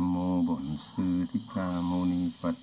Nam mô Bổn Sư Thích Ca Mâu Ni Phật.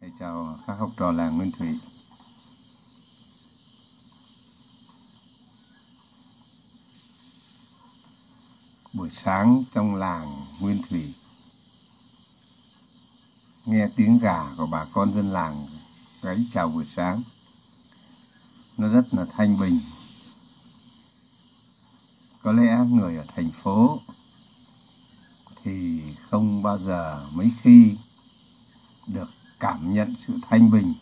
Thầy chào các học trò làng Nguyên Thủy. Buổi sáng trong làng Nguyên Thủy, nghe tiếng gà của bà con dân làng gáy chào buổi sáng nó rất là thanh bình có lẽ người ở thành phố thì không bao giờ mấy khi được cảm nhận sự thanh bình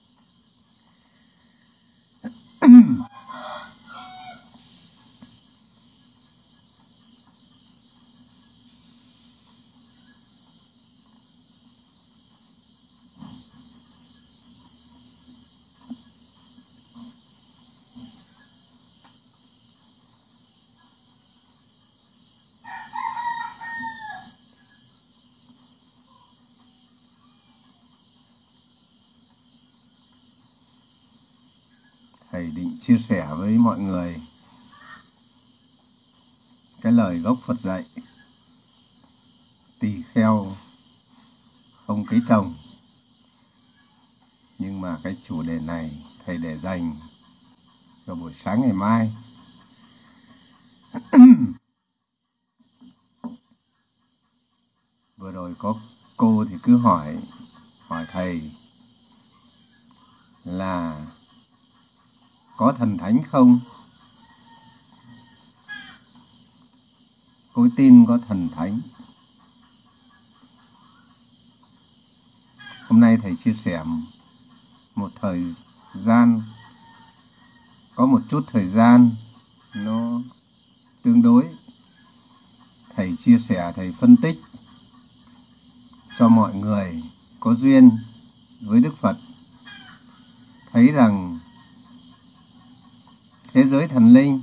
thầy định chia sẻ với mọi người cái lời gốc Phật dạy. Tỳ kheo không cấy trồng nhưng mà cái chủ đề này thầy để dành cho buổi sáng ngày mai. Vừa rồi có cô thì cứ hỏi hỏi thầy là có thần thánh không? tôi tin có thần thánh. Hôm nay thầy chia sẻ một thời gian, có một chút thời gian nó tương đối. Thầy chia sẻ, thầy phân tích cho mọi người có duyên với Đức Phật thấy rằng thế giới thần linh.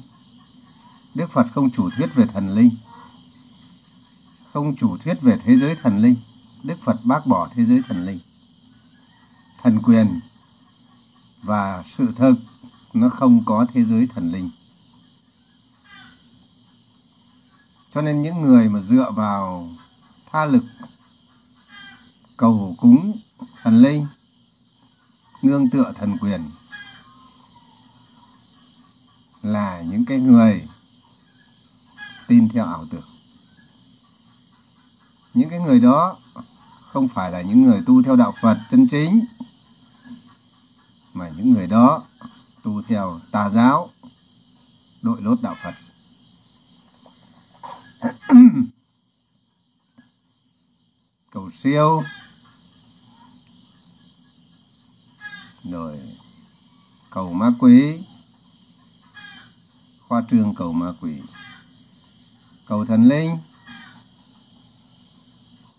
Đức phật không chủ thuyết về thần linh. Không chủ thuyết về thế giới thần linh. Đức phật bác bỏ thế giới thần linh. Thần quyền và sự thực nó không có thế giới thần linh. Cho nên những người mà dựa vào tha lực cầu cúng thần linh, nương tựa thần quyền là những cái người tin theo ảo tưởng. Những cái người đó không phải là những người tu theo đạo Phật chân chính, mà những người đó tu theo tà giáo, đội lốt đạo Phật. Cầu siêu, rồi cầu ma quý, khoa trương cầu ma quỷ. Cầu thần linh.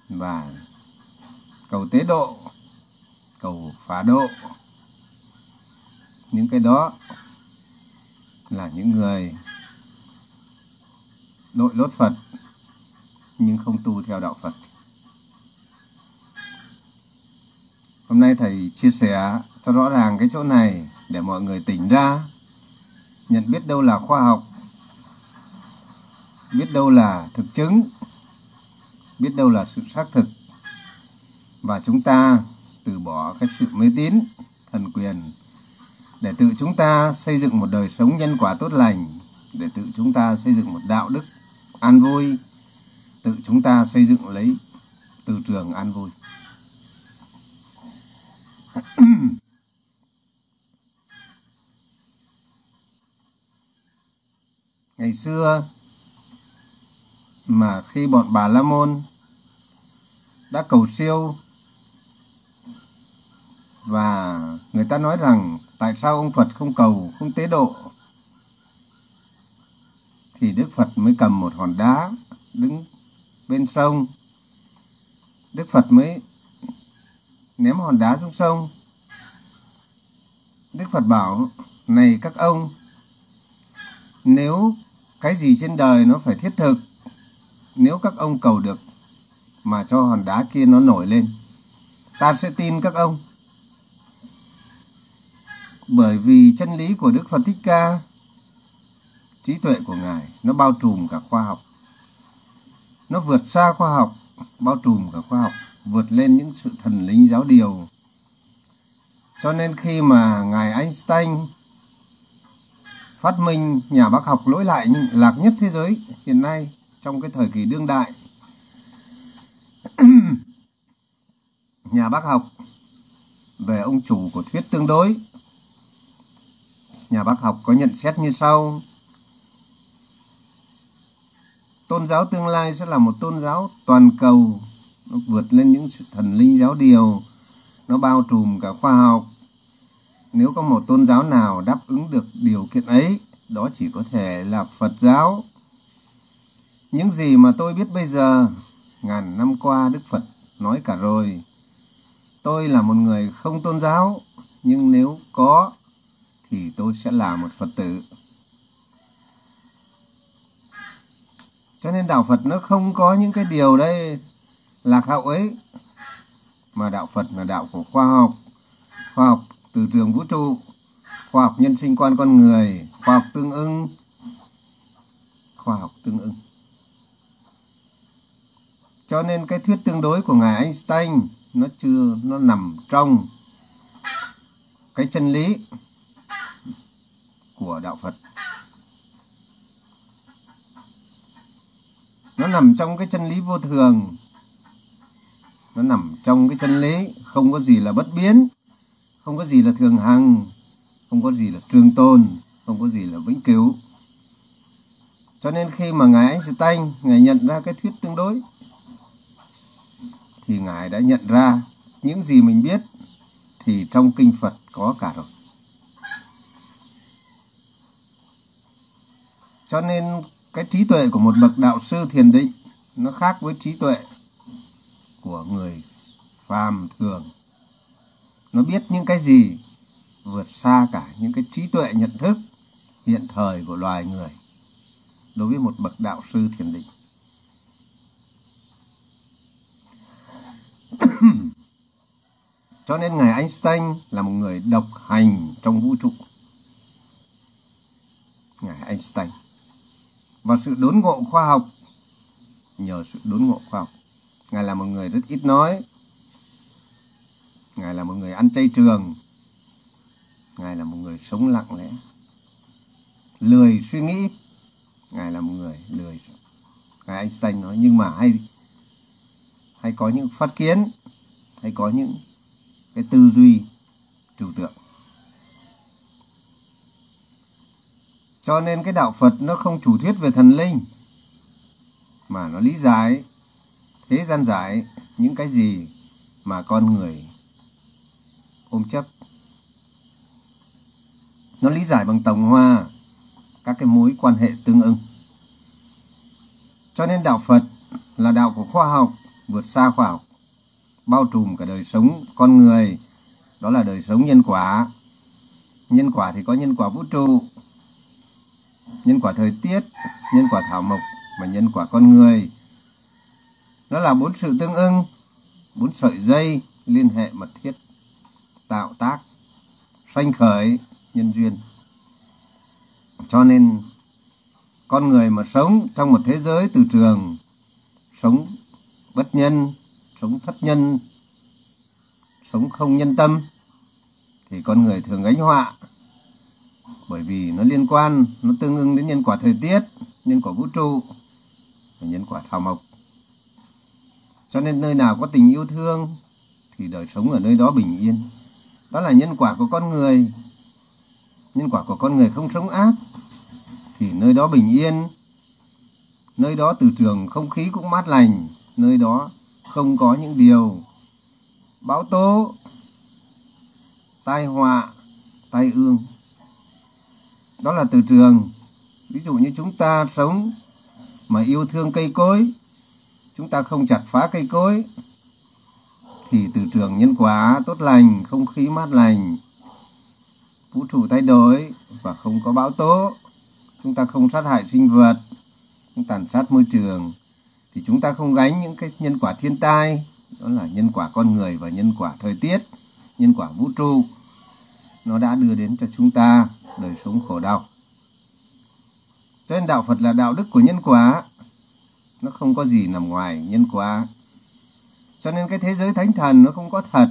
Và cầu tế độ. Cầu phá độ. Những cái đó là những người đội lốt Phật, nhưng không tu theo đạo Phật. Hôm nay thầy chia sẻ cho rõ ràng cái chỗ này để mọi người tỉnh ra nhận biết đâu là khoa học, biết đâu là thực chứng, biết đâu là sự xác thực. Và chúng ta từ bỏ cái sự mê tín, thần quyền để tự chúng ta xây dựng một đời sống nhân quả tốt lành, để tự chúng ta xây dựng một đạo đức an vui, tự chúng ta xây dựng lấy từ trường an vui. ngày xưa mà khi bọn bà la môn đã cầu siêu và người ta nói rằng tại sao ông phật không cầu, không tế độ, thì đức phật mới cầm một hòn đá đứng bên sông. Đức phật mới ném hòn đá xuống sông. Đức phật bảo, này các ông, nếu cái gì trên đời nó phải thiết thực. Nếu các ông cầu được mà cho hòn đá kia nó nổi lên, ta sẽ tin các ông. Bởi vì chân lý của đức phật thích ca, trí tuệ của ngài, nó bao trùm cả khoa học. Nó vượt xa khoa học, bao trùm cả khoa học, vượt lên những sự thần linh giáo điều. Cho nên khi mà ngài Einstein phát minh nhà bác học lỗi lại lạc nhất thế giới hiện nay trong cái thời kỳ đương đại. Nhà bác học về ông chủ của thuyết tương đối. Nhà bác học có nhận xét như sau. Tôn giáo tương lai sẽ là một tôn giáo toàn cầu. Nó vượt lên những thần linh giáo điều. Nó bao trùm cả khoa học nếu có một tôn giáo nào đáp ứng được điều kiện ấy, đó chỉ có thể là phật giáo. Những gì mà tôi biết bây giờ, ngàn năm qua đức phật nói cả rồi. Tôi là một người không tôn giáo, nhưng nếu có, thì tôi sẽ là một phật tử. Cho nên đạo phật nó không có những cái điều đây, lạc hậu ấy, mà đạo phật là đạo của khoa học. Khoa học trường vũ trụ, khoa học nhân sinh quan con người, khoa học tương ưng khoa học tương ưng cho nên cái thuyết tương đối của ngài Einstein, nó chưa, nó nằm trong cái chân lý của đạo Phật. Nó nằm trong cái chân lý vô thường. Nó nằm trong cái chân lý không có gì là bất biến không có gì là thường hằng, không có gì là trường tồn không có gì là vĩnh cửu. Cho nên khi mà ngài Einstein ngài nhận ra cái thuyết tương đối, thì ngài đã nhận ra những gì mình biết thì trong kinh Phật có cả rồi. Cho nên cái trí tuệ của một bậc đạo sư thiền định nó khác với trí tuệ của người phàm thường nó biết những cái gì, vượt xa cả những cái trí tuệ nhận thức, hiện thời của loài người đối với một bậc đạo sư thiền định. Cho nên ngài Einstein là một người độc hành trong vũ trụ. Ngài Einstein. Và sự đốn ngộ khoa học, nhờ sự đốn ngộ khoa học, ngài là một người rất ít nói ngài là một người ăn chay trường. Ngài là một người sống lặng lẽ. Lười suy nghĩ. Ngài là một người lười. Ngài Einstein nói, nhưng mà hay hay có những phát kiến, hay có những cái tư duy trừu tượng. Cho nên cái đạo Phật nó không chủ thuyết về thần linh, mà nó lý giải, thế gian giải những cái gì mà con người ôm chấp nó lý giải bằng tổng hòa các cái mối quan hệ tương ưng. Cho nên đạo Phật là đạo của khoa học, vượt xa khoa học, bao trùm cả đời sống con người. Đó là đời sống nhân quả. Nhân quả thì có nhân quả vũ trụ, nhân quả thời tiết, nhân quả thảo mộc và nhân quả con người. Nó là bốn sự tương ưng, bốn sợi dây liên hệ mật thiết tạo tác, sanh khởi nhân duyên. Cho nên, con người mà sống trong một thế giới từ trường, sống bất nhân, sống thất nhân, sống không nhân tâm, thì con người thường gánh họa, bởi vì nó liên quan, nó tương ứng đến nhân quả thời tiết, nhân quả vũ trụ, và nhân quả thảo mộc. Cho nên nơi nào có tình yêu thương, thì đời sống ở nơi đó bình yên đó là nhân quả của con người. Nhân quả của con người không sống ác, thì nơi đó bình yên, nơi đó từ trường không khí cũng mát lành, nơi đó không có những điều bão tố, tai họa, tai ương. Đó là từ trường. Ví dụ như chúng ta sống mà yêu thương cây cối, chúng ta không chặt phá cây cối thì từ trường nhân quả tốt lành, không khí mát lành. Vũ trụ thay đổi và không có bão tố. Chúng ta không sát hại sinh vật, không tàn sát môi trường. Thì chúng ta không gánh những cái nhân quả thiên tai, đó là nhân quả con người và nhân quả thời tiết, nhân quả vũ trụ. Nó đã đưa đến cho chúng ta đời sống khổ đau. Cho nên đạo Phật là đạo đức của nhân quả. Nó không có gì nằm ngoài nhân quả cho nên cái thế giới thánh thần nó không có thật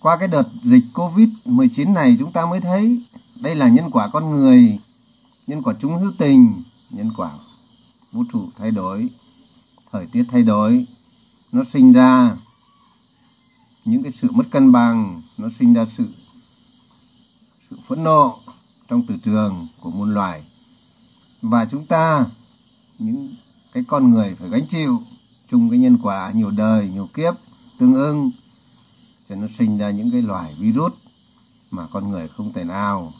qua cái đợt dịch Covid-19 này chúng ta mới thấy đây là nhân quả con người, nhân quả chúng hữu tình, nhân quả vũ trụ thay đổi, thời tiết thay đổi, nó sinh ra những cái sự mất cân bằng, nó sinh ra sự sự phẫn nộ trong từ trường của muôn loài. Và chúng ta những cái con người phải gánh chịu chung cái nhân quả nhiều đời, nhiều kiếp tương ưng cho nó sinh ra những cái loài virus mà con người không thể nào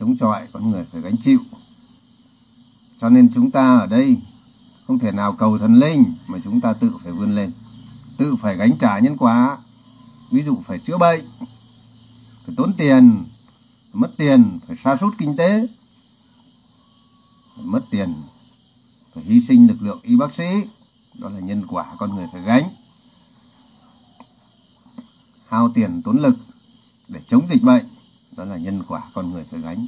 chống chọi con người phải gánh chịu. Cho nên chúng ta ở đây không thể nào cầu thần linh mà chúng ta tự phải vươn lên tự phải gánh trả nhân quả. Ví dụ phải chữa bệnh phải tốn tiền phải mất tiền phải sa sút kinh tế phải mất tiền phải hy sinh lực lượng y bác sĩ đó là nhân quả con người phải gánh. Hao tiền tốn lực để chống dịch bệnh, đó là nhân quả con người phải gánh.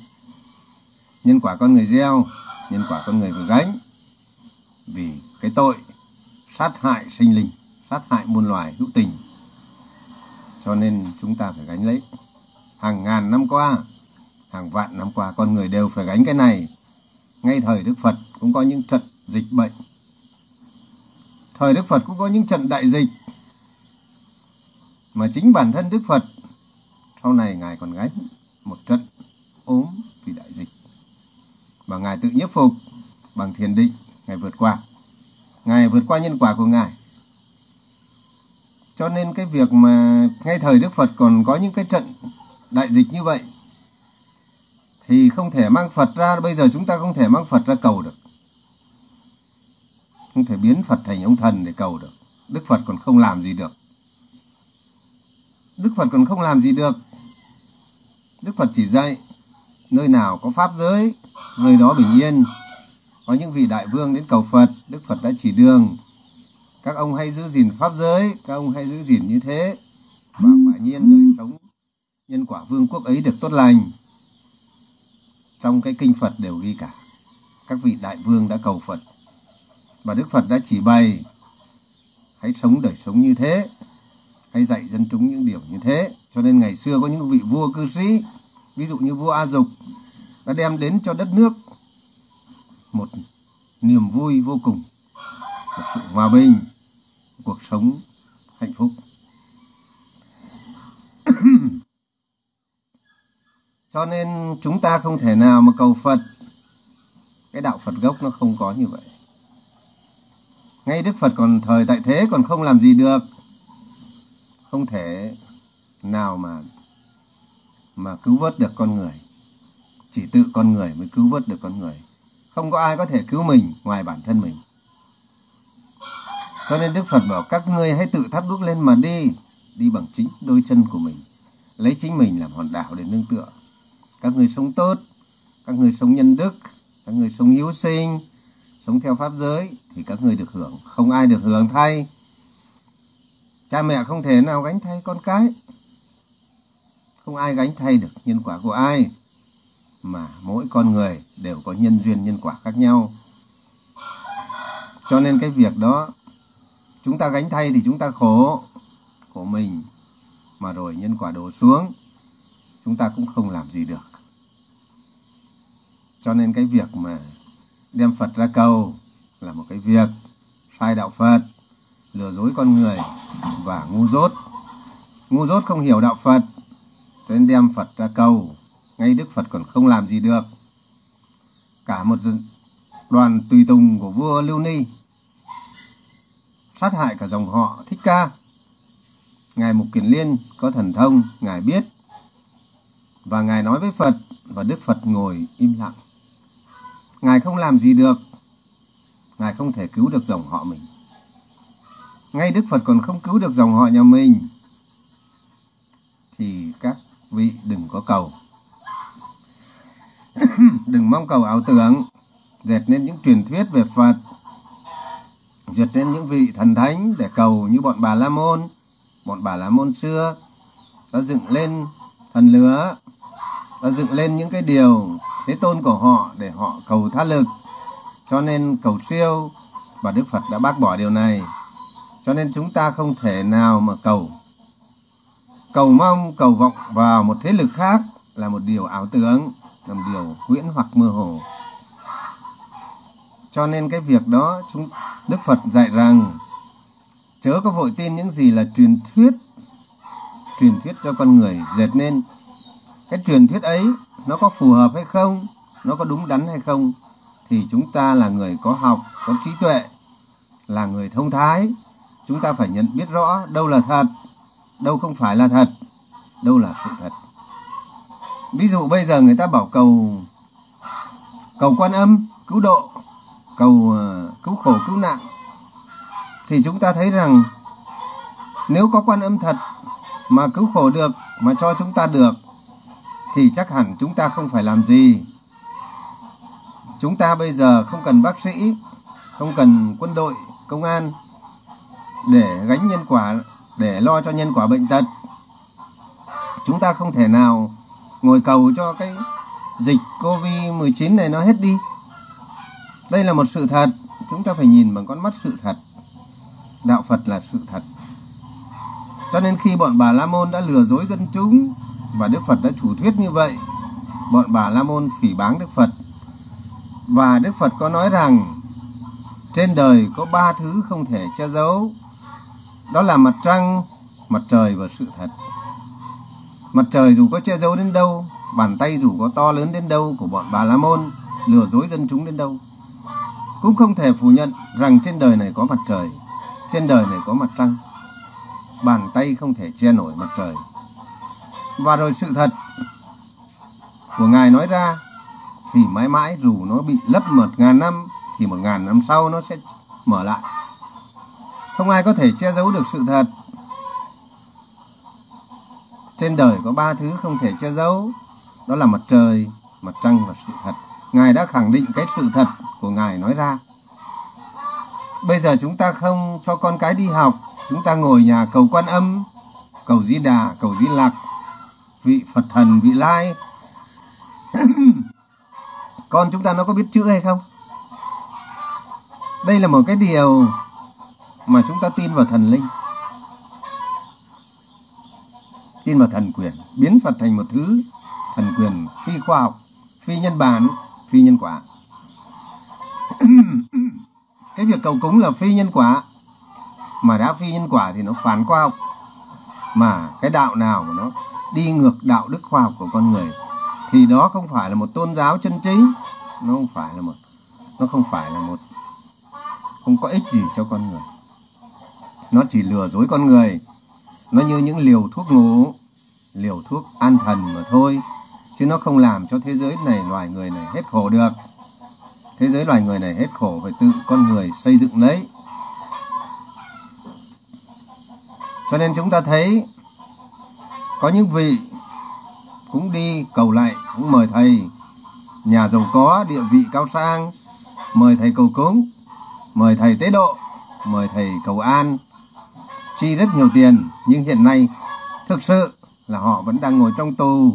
Nhân quả con người gieo, nhân quả con người phải gánh. Vì cái tội sát hại sinh linh, sát hại muôn loài hữu tình. Cho nên chúng ta phải gánh lấy. Hàng ngàn năm qua, hàng vạn năm qua, con người đều phải gánh cái này. Ngay thời đức phật cũng có những trận dịch bệnh thời đức phật cũng có những trận đại dịch. Mà chính bản thân đức phật, sau này ngài còn gánh một trận ốm vì đại dịch. Và ngài tự nhiếp phục bằng thiền định, ngài vượt qua. Ngài vượt qua nhân quả của ngài. Cho nên cái việc mà ngay thời đức phật còn có những cái trận đại dịch như vậy, thì không thể mang phật ra. Bây giờ chúng ta không thể mang phật ra cầu được không thể biến phật thành ông thần để cầu được. Đức phật còn không làm gì được. Đức phật còn không làm gì được. Đức phật chỉ dạy, nơi nào có pháp giới, nơi đó bình yên. Có những vị đại vương đến cầu phật, đức phật đã chỉ đường. Các ông hay giữ gìn pháp giới, các ông hay giữ gìn như thế. Và quả nhiên đời sống nhân quả vương quốc ấy được tốt lành. Trong cái kinh phật đều ghi cả. Các vị đại vương đã cầu phật và đức phật đã chỉ bày, hãy sống đời sống như thế, hãy dạy dân chúng những điều như thế. Cho nên ngày xưa có những vị vua cư sĩ, ví dụ như vua a dục, đã đem đến cho đất nước một niềm vui vô cùng, một sự hòa bình cuộc sống hạnh phúc. Cho nên chúng ta không thể nào mà cầu phật. Cái đạo phật gốc nó không có như vậy ngay đức phật còn thời tại thế còn không làm gì được. Không thể nào mà mà cứu vớt được con người. Chỉ tự con người mới cứu vớt được con người. Không có ai có thể cứu mình ngoài bản thân mình. Cho nên đức phật bảo các ngươi hãy tự thắp đuốc lên mà đi đi bằng chính đôi chân của mình. Lấy chính mình làm hòn đảo để nương tựa. Các người sống tốt, các người sống nhân đức, các người sống hiếu sinh sống theo pháp giới thì các người được hưởng. Không ai được hưởng thay. Cha mẹ không thể nào gánh thay con cái. Không ai gánh thay được nhân quả của ai, mà mỗi con người đều có nhân duyên nhân quả khác nhau. Cho nên cái việc đó, chúng ta gánh thay thì chúng ta khổ của mình, mà rồi nhân quả đổ xuống, chúng ta cũng không làm gì được. Cho nên cái việc mà đem Phật ra cầu là một cái việc sai đạo Phật, lừa dối con người và ngu dốt. Ngu dốt không hiểu đạo Phật, cho nên đem Phật ra cầu. Ngay Đức Phật còn không làm gì được. Cả một đoàn tùy tùng của vua Lưu Ni sát hại cả dòng họ Thích Ca. Ngài Mục Kiền Liên có thần thông, ngài biết, và ngài nói với Phật và Đức Phật ngồi im lặng ngài không làm gì được. Ngài không thể cứu được dòng họ mình. Ngay đức phật còn không cứu được dòng họ nhà mình. Thì các vị đừng có cầu. Đừng mong cầu ảo tưởng. Dệt nên những truyền thuyết về phật. Dệt nên những vị thần thánh để cầu như bọn bà la môn. Bọn bà la môn xưa đã dựng lên thần lứa đã dựng lên những cái điều thế tôn của họ để họ cầu tha lực. Cho nên cầu siêu và đức phật đã bác bỏ điều này. Cho nên chúng ta không thể nào mà cầu. Cầu mong, cầu vọng vào một thế lực khác là một điều ảo tưởng, là một điều huyễn hoặc mơ hồ. Cho nên cái việc đó, chúng, đức phật dạy rằng, chớ có vội tin những gì là truyền thuyết truyền thuyết cho con người dệt nên cái truyền thuyết ấy nó có phù hợp hay không? Nó có đúng đắn hay không? Thì chúng ta là người có học, có trí tuệ, là người thông thái. Chúng ta phải nhận biết rõ đâu là thật, đâu không phải là thật, đâu là sự thật. Ví dụ bây giờ người ta bảo cầu cầu quan âm, cứu độ, cầu ờ, cứu khổ, cứu nạn. Thì chúng ta thấy rằng nếu có quan âm thật mà cứu khổ được, mà cho chúng ta được thì chắc hẳn chúng ta không phải làm gì chúng ta bây giờ không cần bác sĩ không cần quân đội công an để gánh nhân quả để lo cho nhân quả bệnh tật chúng ta không thể nào ngồi cầu cho cái dịch Covid-19 này nó hết đi. Đây là một sự thật, chúng ta phải nhìn bằng con mắt sự thật. Đạo Phật là sự thật. Cho nên khi bọn Bà La Môn đã lừa dối dân chúng và Đức Phật đã chủ thuyết như vậy, bọn Bà La Môn phỉ báng Đức Phật. Và Đức Phật có nói rằng trên đời có ba thứ không thể che giấu. Đó là mặt trăng, mặt trời và sự thật. Mặt trời dù có che giấu đến đâu, bàn tay dù có to lớn đến đâu của bọn Bà La Môn, lừa dối dân chúng đến đâu, cũng không thể phủ nhận rằng trên đời này có mặt trời, trên đời này có mặt trăng. Bàn tay không thể che nổi mặt trời. Và rồi sự thật của Ngài nói ra thì mãi mãi dù nó bị lấp một ngàn năm thì một ngàn năm sau nó sẽ mở lại. Không ai có thể che giấu được sự thật trên đời có ba thứ không thể che giấu, đó là mặt trời, mặt trăng và sự thật. Ngài đã khẳng định cái sự thật của Ngài nói ra. Bây giờ chúng ta không cho con cái đi học, chúng ta ngồi nhà cầu quan âm, cầu di đà, cầu di lạc, vị Phật thần, vị lai. con chúng ta nó có biết chữ hay không? Đây là một cái điều mà chúng ta tin vào thần linh tin vào thần quyền biến phật thành một thứ thần quyền phi khoa học phi nhân bản phi nhân quả cái việc cầu cúng là phi nhân quả mà đã phi nhân quả thì nó phản khoa học mà cái đạo nào mà nó đi ngược đạo đức khoa học của con người thì đó không phải là một tôn giáo chân chính nó không phải là một nó không phải là một không có ích gì cho con người nó chỉ lừa dối con người nó như những liều thuốc ngủ, liều thuốc an thần mà thôi. Chứ nó không làm cho thế giới này, loài người này hết khổ được. Thế giới loài người này hết khổ phải tự con người xây dựng lấy. Cho nên chúng ta thấy có những vị cũng đi cầu lại, cũng mời thầy. Nhà giàu có, địa vị cao sang, mời thầy cầu cúng, mời thầy tế độ, mời thầy cầu an, chi rất nhiều tiền nhưng hiện nay thực sự là họ vẫn đang ngồi trong tù.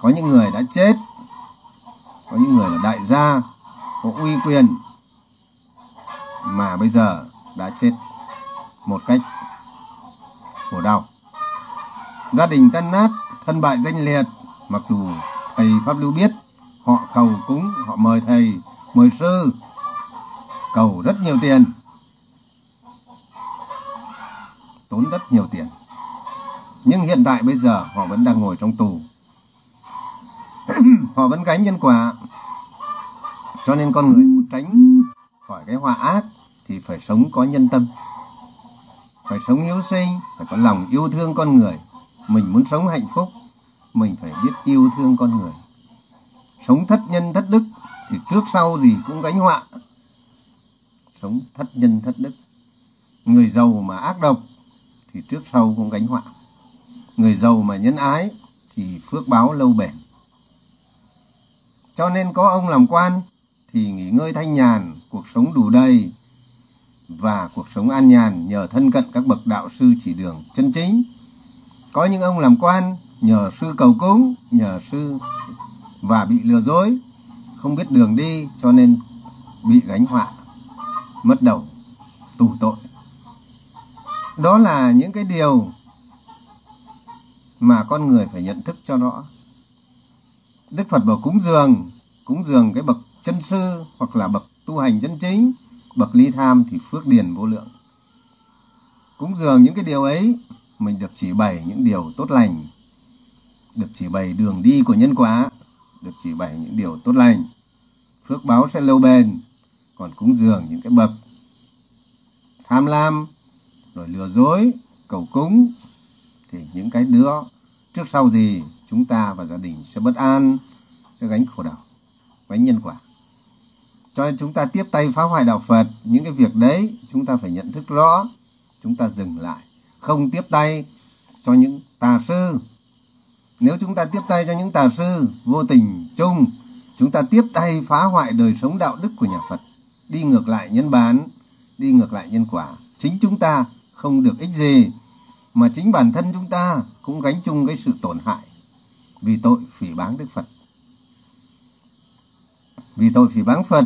Có những người đã chết có những người là đại gia có uy quyền mà bây giờ đã chết một cách khổ đau gia đình tan nát thân bại danh liệt mặc dù thầy pháp lưu biết họ cầu cúng họ mời thầy mời sư cầu rất nhiều tiền tốn rất nhiều tiền. Nhưng hiện tại bây giờ họ vẫn đang ngồi trong tù. họ vẫn gánh nhân quả. Cho nên con người muốn tránh khỏi cái họa ác thì phải sống có nhân tâm. Phải sống hiếu sinh, phải có lòng yêu thương con người. Mình muốn sống hạnh phúc, mình phải biết yêu thương con người. Sống thất nhân thất đức thì trước sau gì cũng gánh họa. sống thất nhân thất đức người giàu mà ác độc thì trước sau cũng gánh họa người giàu mà nhân ái thì phước báo lâu bền cho nên có ông làm quan thì nghỉ ngơi thanh nhàn cuộc sống đủ đầy và cuộc sống an nhàn nhờ thân cận các bậc đạo sư chỉ đường chân chính có những ông làm quan, nhờ sư cầu cúng, nhờ sư và bị lừa dối, không biết đường đi cho nên bị gánh họa, mất đầu, tù tội. Đó là những cái điều mà con người phải nhận thức cho rõ. Đức phật bảo cúng dường cúng dường cái bậc chân sư hoặc là bậc tu hành chân chính, bậc ly tham thì phước điền vô lượng. Cúng dường những cái điều ấy mình được chỉ bày những điều tốt lành. Được chỉ bày đường đi của nhân quả. Được chỉ bày những điều tốt lành. Phước báo sẽ lâu bền, còn cúng dường những cái bậc tham lam, rồi lừa dối, cầu cúng, thì những cái đứa trước sau gì chúng ta và gia đình sẽ bất an, sẽ gánh khổ đau, gánh nhân quả. Cho nên chúng ta tiếp tay phá hoại đạo Phật, những cái việc đấy chúng ta phải nhận thức rõ, chúng ta dừng lại không tiếp tay cho những tà sư. Nếu chúng ta tiếp tay cho những tà sư vô tình chung, chúng ta tiếp tay phá hoại đời sống đạo đức của nhà Phật, đi ngược lại nhân bản đi ngược lại nhân quả. Chính chúng ta không được ích gì, mà chính bản thân chúng ta cũng gánh chung cái sự tổn hại vì tội phỉ báng Đức Phật. Vì tội phỉ báng Phật,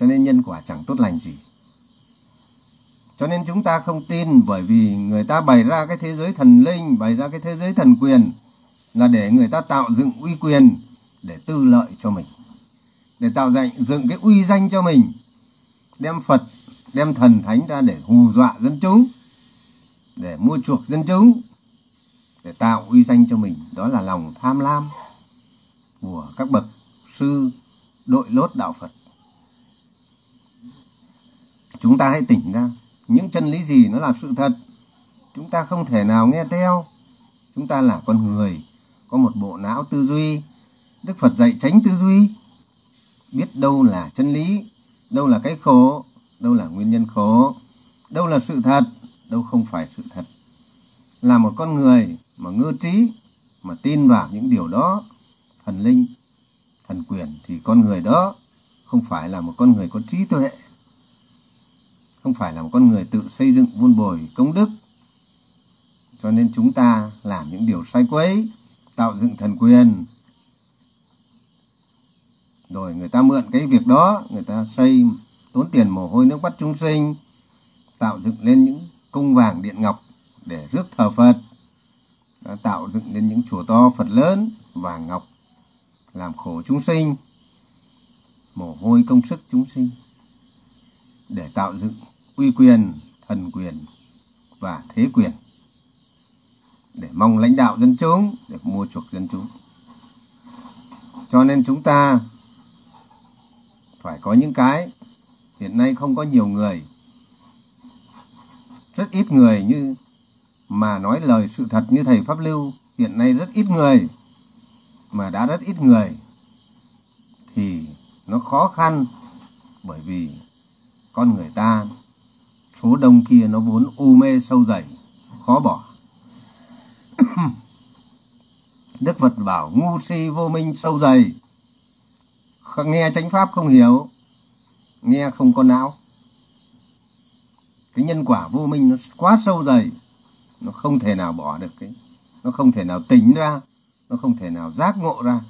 cho nên nhân quả chẳng tốt lành gì cho nên chúng ta không tin bởi vì người ta bày ra cái thế giới thần linh, bày ra cái thế giới thần quyền là để người ta tạo dựng uy quyền để tư lợi cho mình, để tạo dựng cái uy danh cho mình, đem Phật, đem thần thánh ra để hù dọa dân chúng, để mua chuộc dân chúng, để tạo uy danh cho mình. Đó là lòng tham lam của các bậc sư đội lốt đạo Phật. Chúng ta hãy tỉnh ra những chân lý gì nó là sự thật, chúng ta không thể nào nghe theo. Chúng ta là con người, có một bộ não tư duy. Đức phật dạy tránh tư duy. Biết đâu là chân lý, đâu là cái khổ, đâu là nguyên nhân khổ, đâu là sự thật, đâu không phải sự thật. Là một con người mà ngư trí, mà tin vào những điều đó, thần linh, thần quyền thì con người đó không phải là một con người có trí tuệ không phải là một con người tự xây dựng, vun bồi công đức. Cho nên chúng ta làm những điều sai quấy, tạo dựng thần quyền. Rồi người ta mượn cái việc đó, người ta xây, tốn tiền mồ hôi nước mắt chúng sinh, tạo dựng lên những cung vàng điện ngọc để rước thờ Phật. Đã tạo dựng lên những chùa to, Phật lớn, vàng ngọc, làm khổ chúng sinh, mồ hôi công sức chúng sinh. Để tạo dựng uy quyền, thần quyền và thế quyền để mong lãnh đạo dân chúng, để mua chuộc dân chúng. Cho nên chúng ta phải có những cái, hiện nay không có nhiều người, rất ít người như mà nói lời sự thật như thầy pháp lưu, hiện nay rất ít người, mà đã rất ít người, thì nó khó khăn bởi vì con người ta số đông kia nó vốn u mê sâu dày, khó bỏ. Đức phật bảo ngu si vô minh sâu dày. Nghe chánh pháp không hiểu, nghe không có não. Cái nhân quả vô minh nó quá sâu dày, nó không thể nào bỏ được cái, nó không thể nào tỉnh ra, nó không thể nào giác ngộ ra.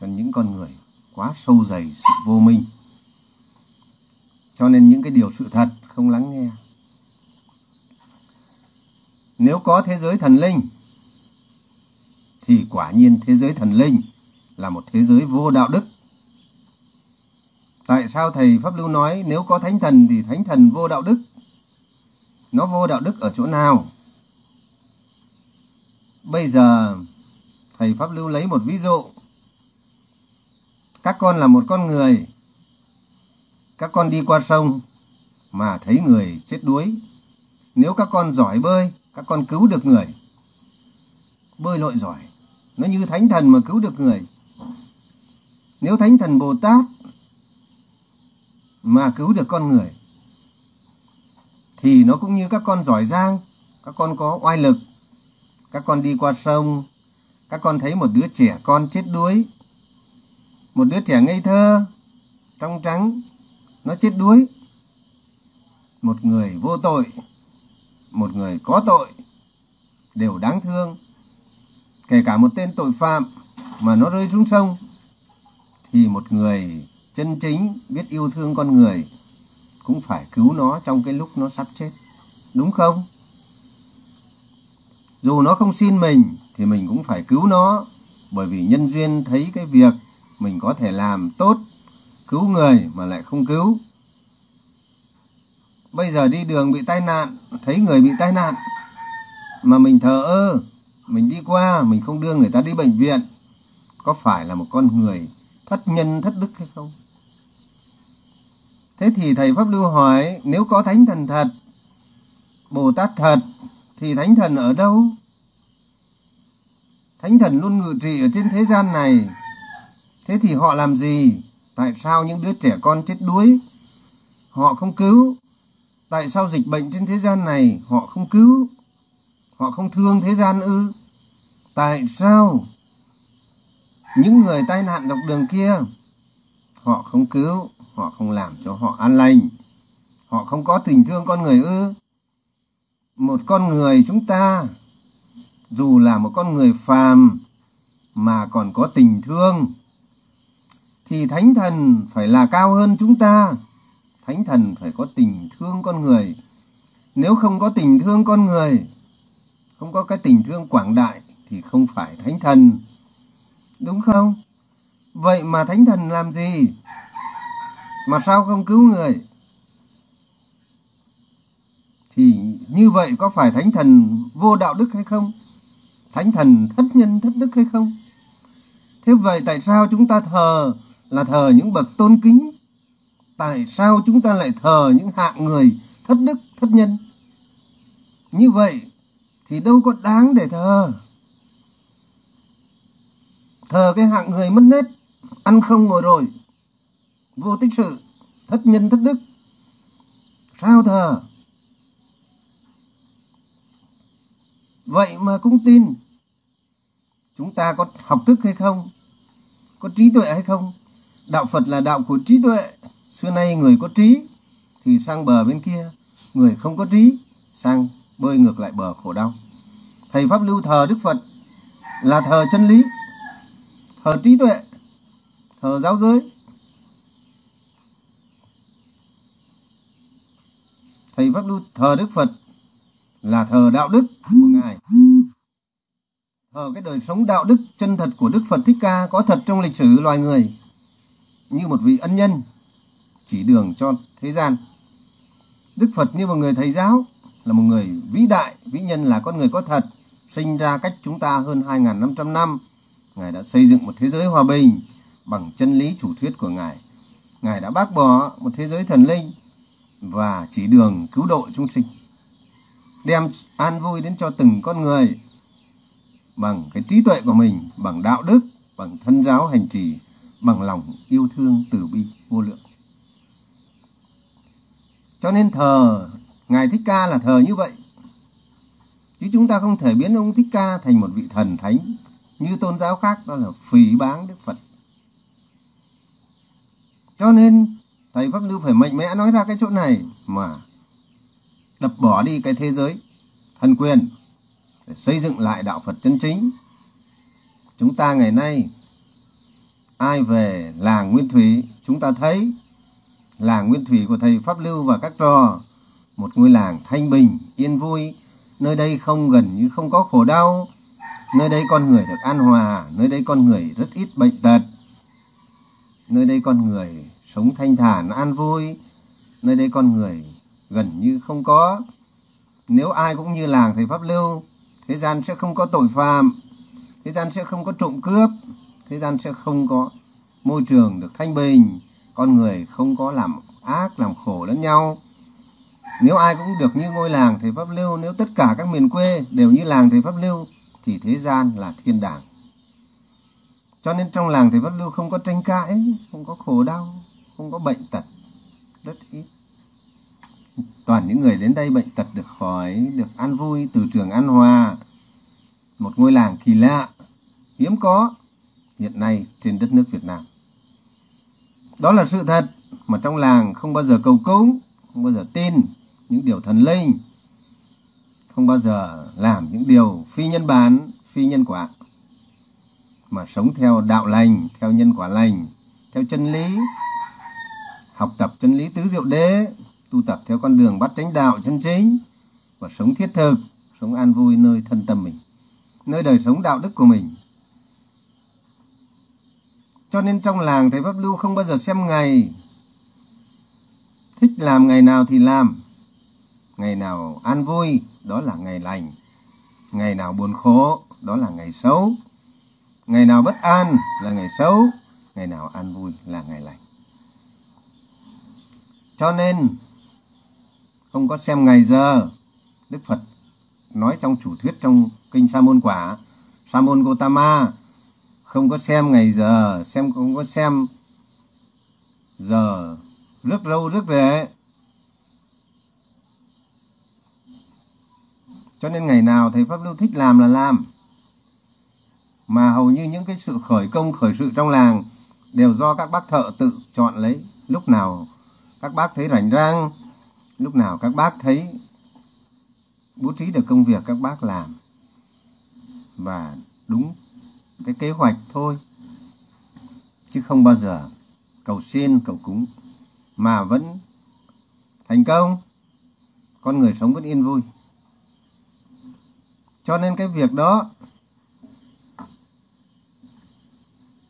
Cho những con người quá sâu dày sự vô minh. Cho nên những cái điều sự thật không lắng nghe. Nếu có thế giới thần linh, thì quả nhiên thế giới thần linh là một thế giới vô đạo đức. Tại sao thầy pháp lưu nói nếu có thánh thần thì thánh thần vô đạo đức? Nó vô đạo đức ở chỗ nào? Bây giờ, thầy pháp lưu lấy một ví dụ. Các con là một con người. Các con đi qua sông mà thấy người chết đuối. Nếu các con giỏi bơi, các con cứu được người. Bơi lội giỏi, nó như thánh thần mà cứu được người. Nếu thánh thần bồ tát mà cứu được con người, thì nó cũng như các con giỏi giang, các con có oai lực. Các con đi qua sông, các con thấy một đứa trẻ con chết đuối. Một đứa trẻ ngây thơ, trong trắng, nó chết đuối một người vô tội, một người có tội, đều đáng thương. Kể cả một tên tội phạm mà nó rơi xuống sông, thì một người chân chính biết yêu thương con người cũng phải cứu nó trong cái lúc nó sắp chết. Đúng không? Dù nó không xin mình, thì mình cũng phải cứu nó, bởi vì nhân duyên thấy cái việc mình có thể làm tốt, cứu người mà lại không cứu bây giờ đi đường bị tai nạn, thấy người bị tai nạn, mà mình thờ ơ, mình đi qua, mình không đưa người ta đi bệnh viện, có phải là một con người thất nhân, thất đức hay không? Thế thì thầy pháp lưu hỏi, nếu có thánh thần thật, bồ tát thật, thì thánh thần ở đâu? Thánh thần luôn ngự trị ở trên thế gian này. Thế thì họ làm gì? Tại sao những đứa trẻ con chết đuối, họ không cứu? Tại sao dịch bệnh trên thế gian này họ không cứu? Họ không thương thế gian ư? Tại sao những người tai nạn dọc đường kia họ không cứu, họ không làm cho họ an lành? Họ không có tình thương con người ư? Một con người chúng ta, dù là một con người phàm mà còn có tình thương, thì thánh thần phải là cao hơn chúng ta thánh thần phải có tình thương con người. Nếu không có tình thương con người, không có cái tình thương quảng đại thì không phải thánh thần. Đúng không? Vậy mà thánh thần làm gì? Mà sao không cứu người? Thì như vậy có phải thánh thần vô đạo đức hay không? Thánh thần thất nhân thất đức hay không? Thế vậy tại sao chúng ta thờ là thờ những bậc tôn kính? Tại sao chúng ta lại thờ những hạng người thất đức, thất nhân? Như vậy thì đâu có đáng để thờ. Thờ cái hạng người mất nết ăn không ngồi rồi, vô tích sự, thất nhân, thất đức. Sao thờ? Vậy mà cũng tin. Chúng ta có học thức hay không? Có trí tuệ hay không? Đạo phật là đạo của trí tuệ xưa nay người có trí thì sang bờ bên kia, người không có trí sang bơi ngược lại bờ khổ đau. Thầy pháp lưu thờ đức phật là thờ chân lý, thờ trí tuệ, thờ giáo giới. Thầy pháp lưu thờ đức phật là thờ đạo đức của ngài. Thờ cái đời sống đạo đức chân thật của đức phật thích ca có thật trong lịch sử loài người như một vị ân nhân chỉ đường cho thế gian. Đức phật như một người thầy giáo, là một người vĩ đại, vĩ nhân, là con người có thật, sinh ra cách chúng ta hơn 2.500 năm. Ngài đã xây dựng một thế giới hòa bình bằng chân lý chủ thuyết của ngài. Ngài đã bác bỏ một thế giới thần linh và chỉ đường cứu độ chúng sinh, đem an vui đến cho từng con người bằng cái trí tuệ của mình, bằng đạo đức, bằng thân giáo hành trì, bằng lòng yêu thương từ bi vô lượng cho nên thờ, ngài thích ca là thờ như vậy. Chứ chúng ta không thể biến ông thích ca thành một vị thần thánh như tôn giáo khác, đó là phỉ báng đức phật. Cho nên, thầy pháp lưu phải mạnh mẽ nói ra cái chỗ này mà đập bỏ đi cái thế giới thần quyền, để xây dựng lại đạo phật chân chính. Chúng ta ngày nay, ai về làng nguyên thủy, chúng ta thấy làng nguyên thủy của thầy pháp lưu và các trò. Một ngôi làng thanh bình, yên vui. Nơi đây không gần như không có khổ đau. Nơi đây con người được an hòa. Nơi đây con người rất ít bệnh tật. Nơi đây con người sống thanh thản, an vui. Nơi đây con người gần như không có. Nếu ai cũng như làng thầy pháp lưu, thế gian sẽ không có tội phạm. Thế gian sẽ không có trộm cướp. Thế gian sẽ không có môi trường được thanh bình con người không có làm ác, làm khổ lẫn nhau. Nếu ai cũng được như ngôi làng thầy pháp lưu, nếu tất cả các miền quê đều như làng thầy pháp lưu, thì thế gian là thiên đàng. Cho nên trong làng thầy pháp lưu không có tranh cãi, không có khổ đau, không có bệnh tật, rất ít. Toàn những người đến đây bệnh tật được khỏi, được an vui từ trường an hòa, một ngôi làng kỳ lạ, hiếm có, hiện nay trên đất nước Việt Nam đó là sự thật, mà trong làng không bao giờ cầu cúng không bao giờ tin những điều thần linh, không bao giờ làm những điều phi nhân bản, phi nhân quả, mà sống theo đạo lành, theo nhân quả lành, theo chân lý, học tập chân lý tứ diệu đế, tu tập theo con đường bắt chánh đạo chân chính, và sống thiết thực, sống an vui nơi thân tâm mình, nơi đời sống đạo đức của mình cho nên trong làng thầy pháp lưu không bao giờ xem ngày. Thích làm ngày nào thì làm. Ngày nào an vui, đó là ngày lành. Ngày nào buồn khổ, đó là ngày xấu. Ngày nào bất an là ngày xấu. Ngày nào an vui là ngày lành. Cho nên, không có xem ngày giờ. Đức phật nói trong chủ thuyết trong kinh sa môn quả, sa môn gotama không có xem ngày giờ, xem không có xem giờ. Rất râu rất rễ cho nên ngày nào thầy pháp lưu thích làm là làm. Mà hầu như những cái sự khởi công, khởi sự trong làng đều do các bác thợ tự chọn lấy. Lúc nào các bác thấy rảnh rang, lúc nào các bác thấy bố trí được công việc các bác làm. Và đúng cái kế hoạch thôi. Chứ không bao giờ cầu xin, cầu cúng mà vẫn thành công. Con người sống vẫn yên vui. Cho nên cái việc đó,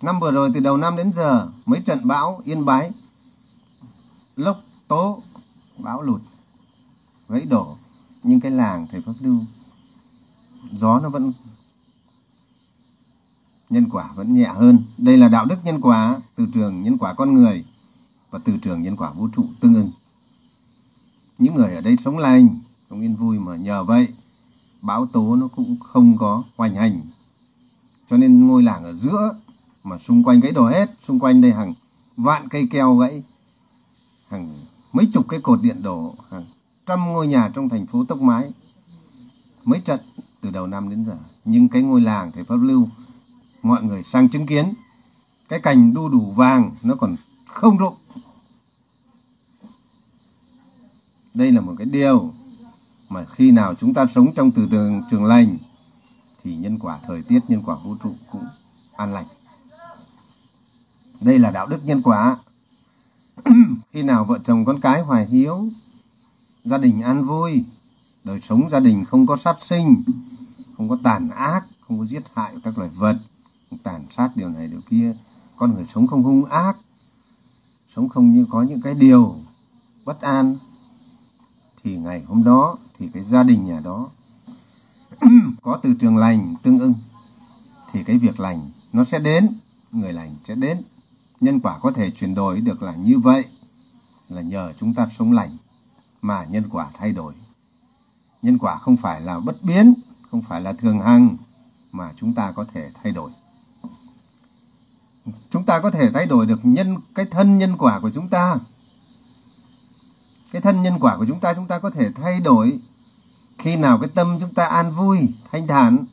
năm vừa rồi từ đầu năm đến giờ, mấy trận bão yên bái, lốc tố, bão lụt, gãy đổ, nhưng cái làng thầy pháp lưu, gió nó vẫn nhân quả vẫn nhẹ hơn. Đây là đạo đức nhân quả, từ trường nhân quả con người và từ trường nhân quả vũ trụ tương ưng. Những người ở đây sống lành, sống yên vui mà nhờ vậy, bão tố nó cũng không có hoành hành. Cho nên ngôi làng ở giữa mà xung quanh gãy đổ hết, xung quanh đây hàng vạn cây keo gãy, hàng mấy chục cái cột điện đổ, hàng trăm ngôi nhà trong thành phố tốc mái. Mấy trận từ đầu năm đến giờ, nhưng cái ngôi làng thầy pháp lưu mọi người sang chứng kiến. Cái cành đu đủ vàng, nó còn không rụng. Đây là một cái điều mà khi nào chúng ta sống trong từ tường trường lành, thì nhân quả thời tiết, nhân quả vũ trụ cũng an lành. Đây là đạo đức nhân quả. Khi nào vợ chồng con cái hoài hiếu, gia đình an vui, đời sống gia đình không có sát sinh, không có tàn ác, không có giết hại các loài vật tàn sát điều này điều kia. Con người sống không hung ác, sống không như có những cái điều bất an. Thì ngày hôm đó, thì cái gia đình nhà đó có từ trường lành, tương ưng. Thì cái việc lành nó sẽ đến, người lành sẽ đến. Nhân quả có thể chuyển đổi được là như vậy, là nhờ chúng ta sống lành mà nhân quả thay đổi. Nhân quả không phải là bất biến, không phải là thường hằng mà chúng ta có thể thay đổi chúng ta có thể thay đổi được nhân, cái thân nhân quả của chúng ta. Cái thân nhân quả của chúng ta chúng ta có thể thay đổi. Khi nào cái tâm chúng ta an vui, thanh thản,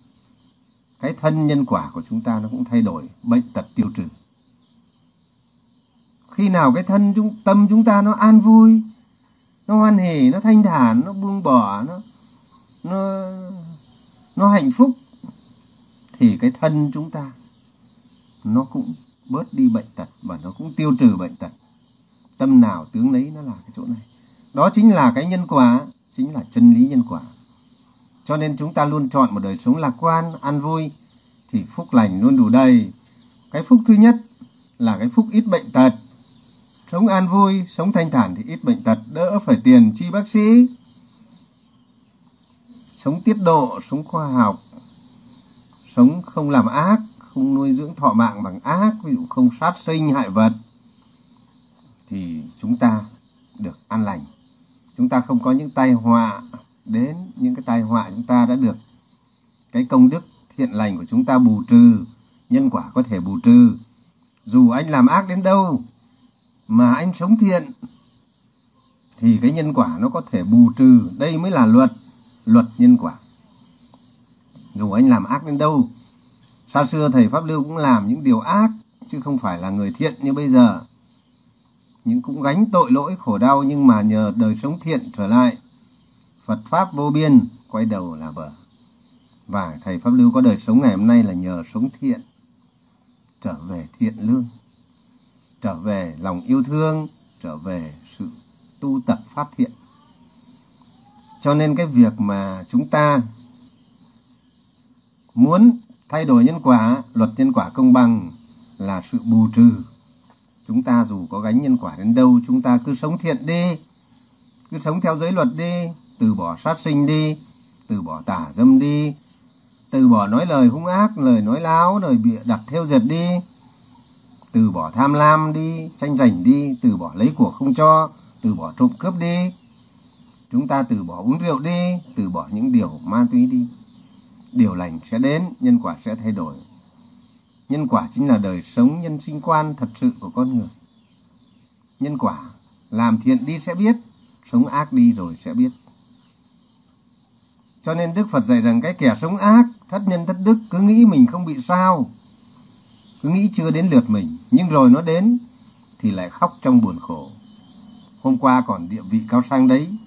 cái thân nhân quả của chúng ta nó cũng thay đổi, bệnh tật tiêu trừ. Khi nào cái thân chúng, tâm chúng ta nó an vui, nó hoan hỉ nó thanh thản, nó buông bỏ, nó nó nó hạnh phúc, thì cái thân chúng ta nó cũng bớt đi bệnh tật và nó cũng tiêu trừ bệnh tật. Tâm nào tướng lấy nó là cái chỗ này. Đó chính là cái nhân quả, chính là chân lý nhân quả. Cho nên chúng ta luôn chọn một đời sống lạc quan, an vui thì phúc lành luôn đủ đầy. Cái phúc thứ nhất là cái phúc ít bệnh tật. Sống an vui, sống thanh thản thì ít bệnh tật. Đỡ phải tiền chi bác sĩ. Sống tiết độ, sống khoa học. Sống không làm ác không nuôi dưỡng thọ mạng bằng ác, ví dụ không sát sinh hại vật, thì chúng ta được an lành. Chúng ta không có những tai họa đến, những cái tai họa chúng ta đã được cái công đức thiện lành của chúng ta bù trừ, nhân quả có thể bù trừ. Dù anh làm ác đến đâu mà anh sống thiện, thì cái nhân quả nó có thể bù trừ. Đây mới là luật luật nhân quả. Dù anh làm ác đến đâu xa xưa thầy pháp lưu cũng làm những điều ác, chứ không phải là người thiện như bây giờ. Những cũng gánh tội lỗi khổ đau, nhưng mà nhờ đời sống thiện trở lại, Phật pháp vô biên quay đầu là bờ và thầy pháp lưu có đời sống ngày hôm nay là nhờ sống thiện, trở về thiện lương, trở về lòng yêu thương, trở về sự tu tập pháp thiện. Cho nên cái việc mà chúng ta muốn thay đổi nhân quả, luật nhân quả công bằng là sự bù trừ. Chúng ta dù có gánh nhân quả đến đâu, chúng ta cứ sống thiện đi, cứ sống theo giới luật đi, từ bỏ sát sinh đi, từ bỏ tả dâm đi, từ bỏ nói lời hung ác, lời nói láo, lời bịa đặt theo diệt đi, từ bỏ tham lam đi, tranh giành đi, từ bỏ lấy của không cho, từ bỏ trộm cướp đi. Chúng ta từ bỏ uống rượu đi, từ bỏ những điều ma túy đi điều lành sẽ đến, nhân quả sẽ thay đổi. Nhân quả chính là đời sống nhân sinh quan thật sự của con người. Nhân quả làm thiện đi sẽ biết, sống ác đi rồi sẽ biết. Cho nên đức phật dạy rằng cái kẻ sống ác, thất nhân thất đức, cứ nghĩ mình không bị sao. Cứ nghĩ chưa đến lượt mình, nhưng rồi nó đến, thì lại khóc trong buồn khổ. Hôm qua còn địa vị cao sang đấy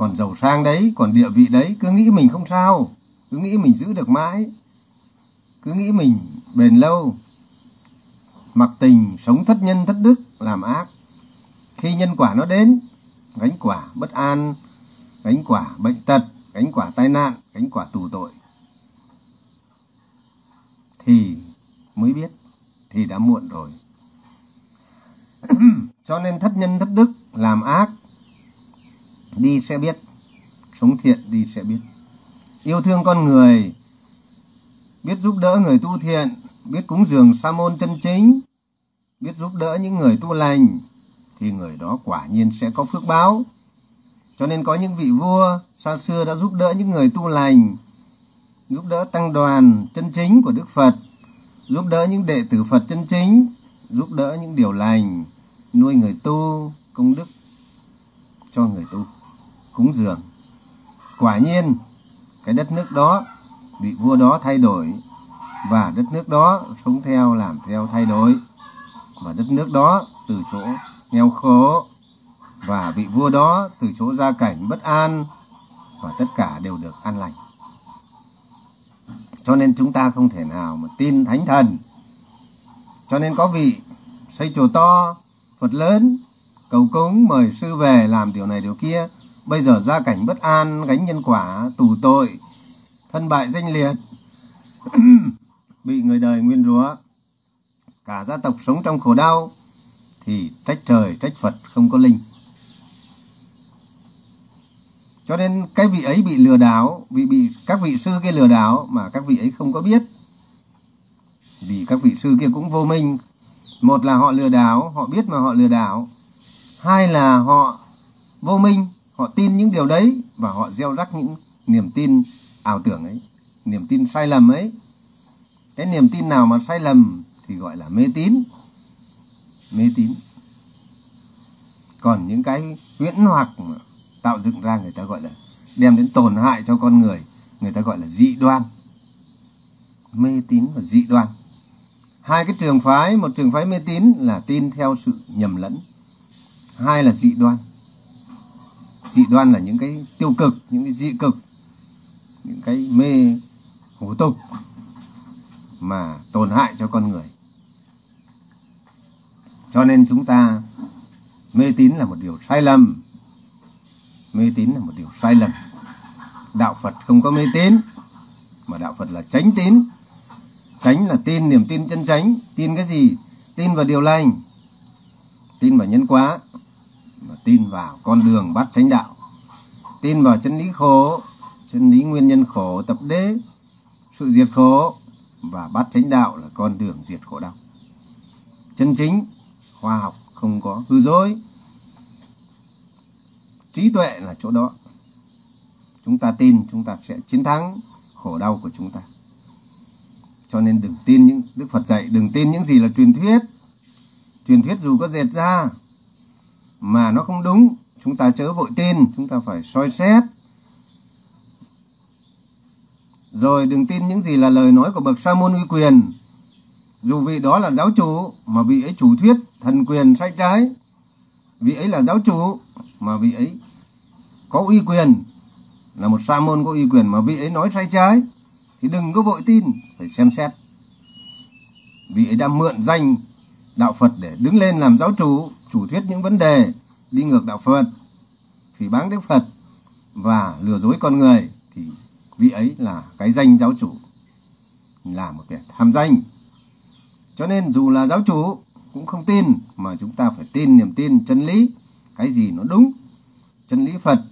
còn giàu sang đấy, còn địa vị đấy, cứ nghĩ mình không sao, cứ nghĩ mình giữ được mãi, cứ nghĩ mình bền lâu, mặc tình sống thất nhân thất đức, làm ác. Khi nhân quả nó đến, gánh quả bất an, gánh quả bệnh tật, gánh quả tai nạn, gánh quả tù tội, thì mới biết, thì đã muộn rồi. Cho nên thất nhân thất đức, làm ác đi sẽ biết. Sống thiện đi sẽ biết. Yêu thương con người. Biết giúp đỡ người tu thiện. Biết cúng dường sa môn chân chính. Biết giúp đỡ những người tu lành. Thì người đó quả nhiên sẽ có phước báo. Cho nên có những vị vua xa xưa đã giúp đỡ những người tu lành. Giúp đỡ tăng đoàn chân chính của đức phật. Giúp đỡ những đệ tử phật chân chính. Giúp đỡ những điều lành. Nuôi người tu công đức cho người tu cúng dường. Quả nhiên, cái đất nước đó bị vua đó thay đổi và đất nước đó sống theo, làm theo thay đổi. Và đất nước đó từ chỗ nghèo khổ và vị vua đó từ chỗ gia cảnh bất an và tất cả đều được an lành. Cho nên chúng ta không thể nào mà tin thánh thần. Cho nên có vị xây chùa to, phật lớn, cầu cúng, mời sư về làm điều này điều kia bây giờ gia cảnh bất an, gánh nhân quả, tù tội, thân bại danh liệt. Bị người đời nguyên rủa cả gia tộc sống trong khổ đau, thì trách trời, trách phật không có linh. Cho nên cái vị ấy bị lừa đảo bị bị các vị sư kia lừa đảo mà các vị ấy không có biết. Vì các vị sư kia cũng vô minh. Một là họ lừa đảo, họ biết mà họ lừa đảo. Hai là họ vô minh họ tin những điều đấy và họ gieo rắc những niềm tin ảo tưởng ấy, niềm tin sai lầm ấy. Cái niềm tin nào mà sai lầm thì gọi là mê tín. Mê tín. Còn những cái huyễn hoặc mà tạo dựng ra người ta gọi là đem đến tổn hại cho con người người ta gọi là dị đoan. Mê tín và dị đoan. Hai cái trường phái, một trường phái mê tín là tin theo sự nhầm lẫn. Hai là dị đoan dị đoan là những cái tiêu cực, những cái dị cực, những cái mê hủ tục mà tổn hại cho con người. Cho nên chúng ta mê tín là một điều sai lầm. Mê tín là một điều sai lầm. Đạo phật không có mê tín, mà đạo phật là tránh tín. Tránh là tin, niềm tin chân tránh. Tin cái gì? Tin vào điều lành. Tin vào nhân quả và tin vào con đường bắt chánh đạo. Tin vào chân lý khổ, chân lý nguyên nhân khổ, tập đế, sự diệt khổ và bắt chánh đạo là con đường diệt khổ đau. Chân chính, khoa học không có hư dối. Trí tuệ là chỗ đó. Chúng ta tin, chúng ta sẽ chiến thắng khổ đau của chúng ta. Cho nên đừng tin những đức phật dạy, đừng tin những gì là truyền thuyết. Truyền thuyết dù có dệt ra mà nó không đúng. Chúng ta chớ vội tin, chúng ta phải soi xét. Rồi đừng tin những gì là lời nói của bậc sa môn uy quyền. Dù vị đó là giáo chủ mà vị ấy chủ thuyết, thần quyền sai trái. Vị ấy là giáo chủ mà vị ấy có uy quyền, là một sa môn có uy quyền mà vị ấy nói sai trái, thì đừng có vội tin, phải xem xét. Vị ấy đã mượn danh đạo Phật để đứng lên làm giáo chủ chủ thuyết những vấn đề đi ngược đạo Phật, phỉ báng Đức Phật và lừa dối con người thì vị ấy là cái danh giáo chủ, là một kẻ tham danh. Cho nên dù là giáo chủ cũng không tin mà chúng ta phải tin niềm tin chân lý, cái gì nó đúng, chân lý Phật,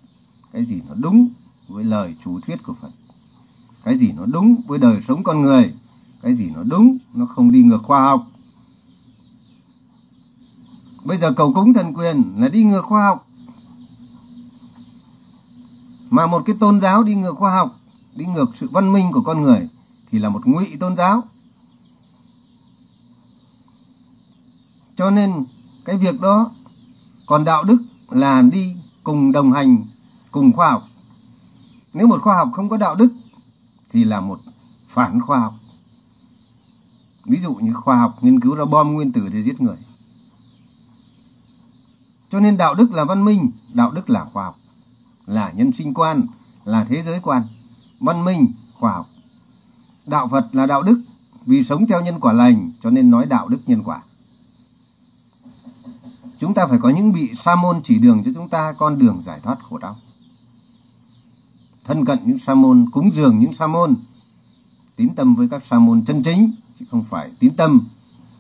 cái gì nó đúng với lời chủ thuyết của Phật. Cái gì nó đúng với đời sống con người, cái gì nó đúng nó không đi ngược khoa học bây giờ cầu cúng thần quyền là đi ngược khoa học. Mà một cái tôn giáo đi ngược khoa học, đi ngược sự văn minh của con người thì là một ngụy tôn giáo. Cho nên cái việc đó còn đạo đức là đi cùng đồng hành, cùng khoa học. Nếu một khoa học không có đạo đức thì là một phản khoa học. Ví dụ như khoa học nghiên cứu ra bom nguyên tử để giết người cho nên đạo đức là văn minh, đạo đức là khoa học. Là nhân sinh quan, là thế giới quan. Văn minh, khoa học. Đạo phật là đạo đức, vì sống theo nhân quả lành, cho nên nói đạo đức nhân quả. Chúng ta phải có những vị sa môn chỉ đường cho chúng ta con đường giải thoát khổ đau. Thân cận những sa môn, cúng dường những sa môn. Tín tâm với các sa môn chân chính, chứ không phải tín tâm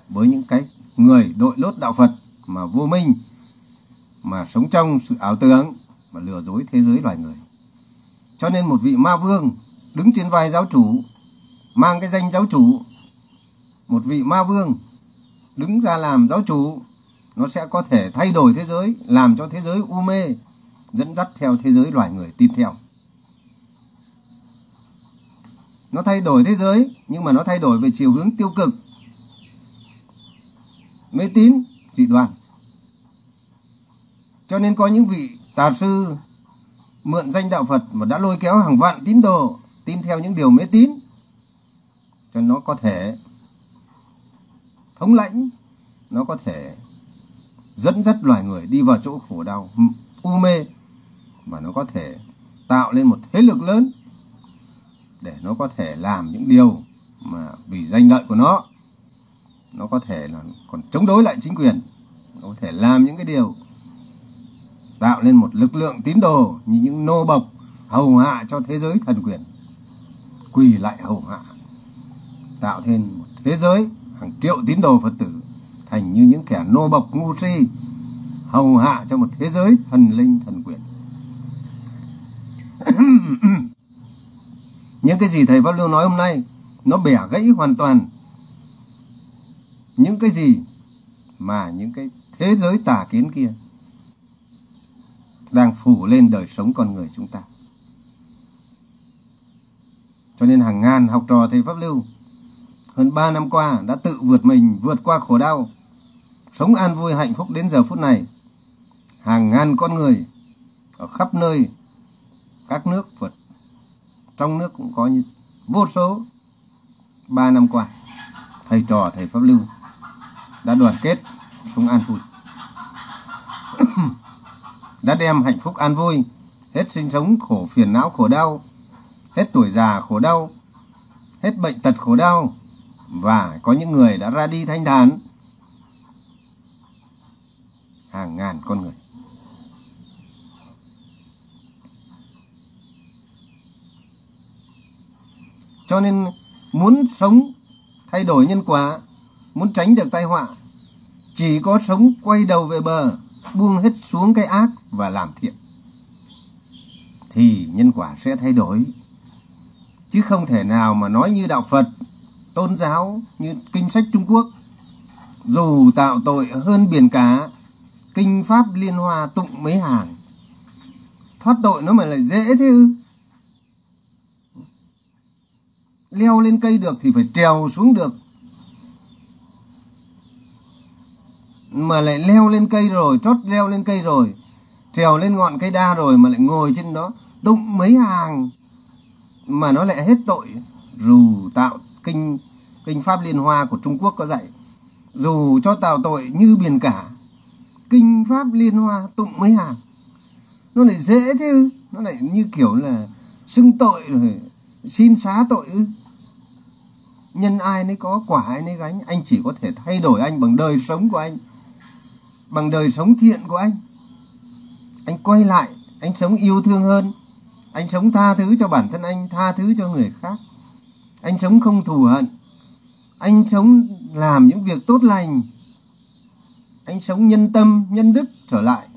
với những cái người đội lốt đạo Phật mà vô minh mà sống trong sự ảo tưởng và lừa dối thế giới loài người. Cho nên một vị ma vương đứng trên vai giáo chủ, mang cái danh giáo chủ, một vị ma vương đứng ra làm giáo chủ, nó sẽ có thể thay đổi thế giới, làm cho thế giới u mê, dẫn dắt theo thế giới loài người tin theo. Nó thay đổi thế giới, nhưng mà nó thay đổi về chiều hướng tiêu cực. Mê tín dị đoan cho nên có những vị tà sư mượn danh đạo Phật mà đã lôi kéo hàng vạn tín đồ tin theo những điều mê tín, cho nó có thể thống lãnh, nó có thể dẫn dắt loài người đi vào chỗ khổ đau, u mê và nó có thể tạo lên một thế lực lớn để nó có thể làm những điều mà vì danh lợi của nó nó có thể là còn chống đối lại chính quyền, nó có thể làm những cái điều tạo nên một lực lượng tín đồ như những nô bộc hầu hạ cho thế giới thần quyền, quỳ lại hầu hạ, tạo thêm một thế giới hàng triệu tín đồ phật tử thành như những kẻ nô bộc ngu si, hầu hạ cho một thế giới thần linh thần quyền. Những cái gì thầy Pháp Lưu nói hôm nay, nó bẻ gãy hoàn toàn. Những cái gì mà những cái thế giới tà kiến kia đang phủ lên đời sống con người chúng ta. Cho nên hàng ngàn học trò thầy Pháp Lưu hơn 3 năm qua đã tự vượt mình vượt qua khổ đau, sống an vui hạnh phúc đến giờ phút này. Hàng ngàn con người ở khắp nơi các nước Phật, trong nước cũng có như vô số ba năm qua thầy trò thầy pháp lưu đã đoàn kết sống an vui đã đem hạnh phúc an vui hết sinh sống khổ phiền não khổ đau hết tuổi già khổ đau hết bệnh tật khổ đau và có những người đã ra đi thanh thản. Hàng ngàn con người. Cho nên muốn sống thay đổi nhân quả, muốn tránh được tai họa, chỉ có sống quay đầu về bờ, buông hết xuống cái ác và làm thiện. Thì nhân quả sẽ thay đổi. Chứ không thể nào mà nói như đạo Phật, tôn giáo, như kinh sách Trung Quốc. Dù tạo tội hơn biển cả, kinh pháp liên hoa tụng mấy hàng. Thoát tội nó mà lại dễ thế ư? leo lên cây được thì phải trèo xuống được mà lại leo lên cây rồi trót leo lên cây rồi, trèo lên ngọn cây đa rồi mà lại ngồi trên đó tụng mấy hàng, mà nó lại hết tội dù tạo kinh kinh pháp liên hoa của trung quốc có dạy, dù cho tạo tội như biển cả, kinh pháp liên hoa tụng mấy hàng. Nó lại dễ chứ nó lại như kiểu là xưng tội rồi xin xá tội ư? Nhân ai nấy có, quả ai nấy gánh, anh chỉ có thể thay đổi anh bằng đời sống của anh bằng đời sống thiện của anh. Anh quay lại, anh sống yêu thương hơn. Anh sống tha thứ cho bản thân anh, tha thứ cho người khác. Anh sống không thù hận. Anh sống làm những việc tốt lành. Anh sống nhân tâm, nhân đức trở lại.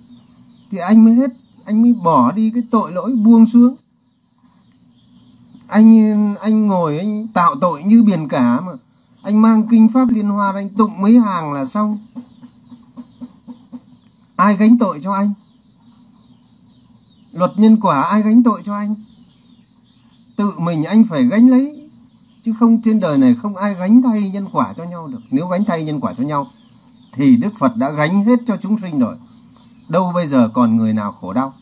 Thì anh mới hết, anh mới bỏ đi cái tội lỗi buông xuống. Anh anh ngồi, anh tạo tội như biển cả mà. Anh mang kinh pháp liên hoa anh tụng mấy hàng là xong ai gánh tội cho anh? Luật nhân quả ai gánh tội cho anh? Tự mình anh phải gánh lấy, chứ không trên đời này không ai gánh thay nhân quả cho nhau được. Nếu gánh thay nhân quả cho nhau, thì đức phật đã gánh hết cho chúng sinh rồi. Đâu bây giờ còn người nào khổ đau?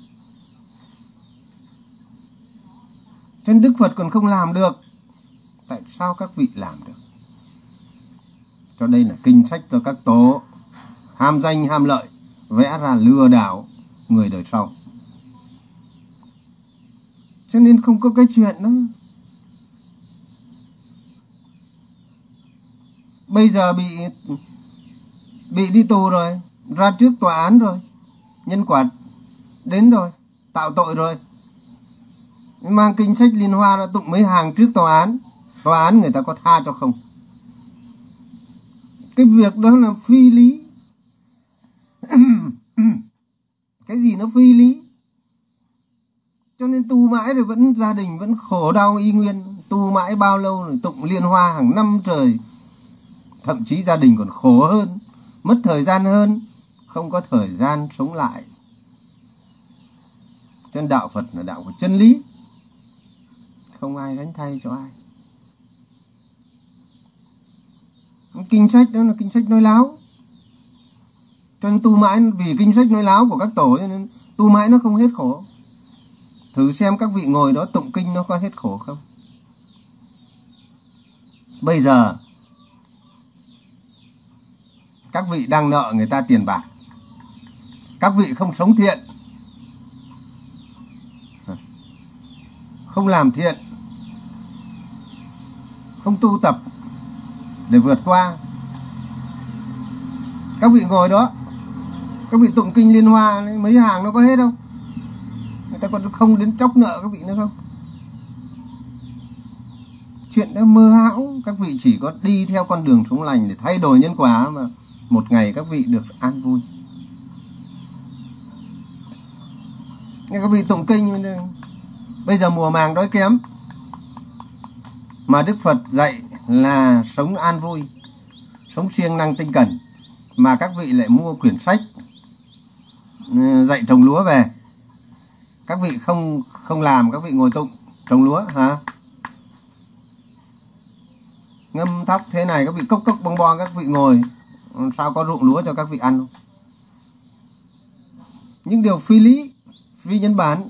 Cho nên đức phật còn không làm được, tại sao các vị làm được? Cho đây là kinh sách cho các tố. Ham danh, ham lợi vẽ ra lừa đảo người đời sau. Cho nên không có cái chuyện đó. Bây giờ bị bị đi tù rồi, ra trước tòa án rồi, nhân quả đến rồi, tạo tội rồi. Mang kinh sách liên hoa ra tụng mấy hàng trước tòa án tòa án người ta có tha cho không? Cái việc đó là phi lý. Cái gì nó phi lý. Cho nên tu mãi rồi vẫn, gia đình vẫn khổ đau y nguyên. Tu mãi bao lâu rồi tụng liên hoa hàng năm trời. Thậm chí gia đình còn khổ hơn, mất thời gian hơn, không có thời gian sống lại. Chân đạo phật là đạo của chân lý. Không ai gánh thay cho ai. Kinh sách đó là kinh sách nói láo cho nên tu mãi vì kinh sách nói láo của các tổ cho nên tu mãi nó không hết khổ. Thử xem các vị ngồi đó tụng kinh nó có hết khổ không? Bây giờ, các vị đang nợ người ta tiền bạc. Các vị không sống thiện. Không làm thiện. Không tu tập để vượt qua. Các vị ngồi đó các vị tụng kinh liên hoa mấy hàng nó có hết không người ta còn không đến chóc nợ các vị nữa không? Chuyện đó mơ hão, các vị chỉ có đi theo con đường sống lành để thay đổi nhân quả mà một ngày các vị được an vui. Các vị tụng kinh, bây giờ mùa màng đói kém. Mà Đức Phật dạy là sống an vui, sống siêng năng tinh cần. Mà các vị lại mua quyển sách dạy trồng lúa về. Các vị không không làm, các vị ngồi tụng, trồng lúa, hả? Ngâm thóc thế này, các vị cốc cốc, bong bong, các vị ngồi. Sao có ruộng lúa cho các vị ăn? Không những điều phi lý, phi nhân bản,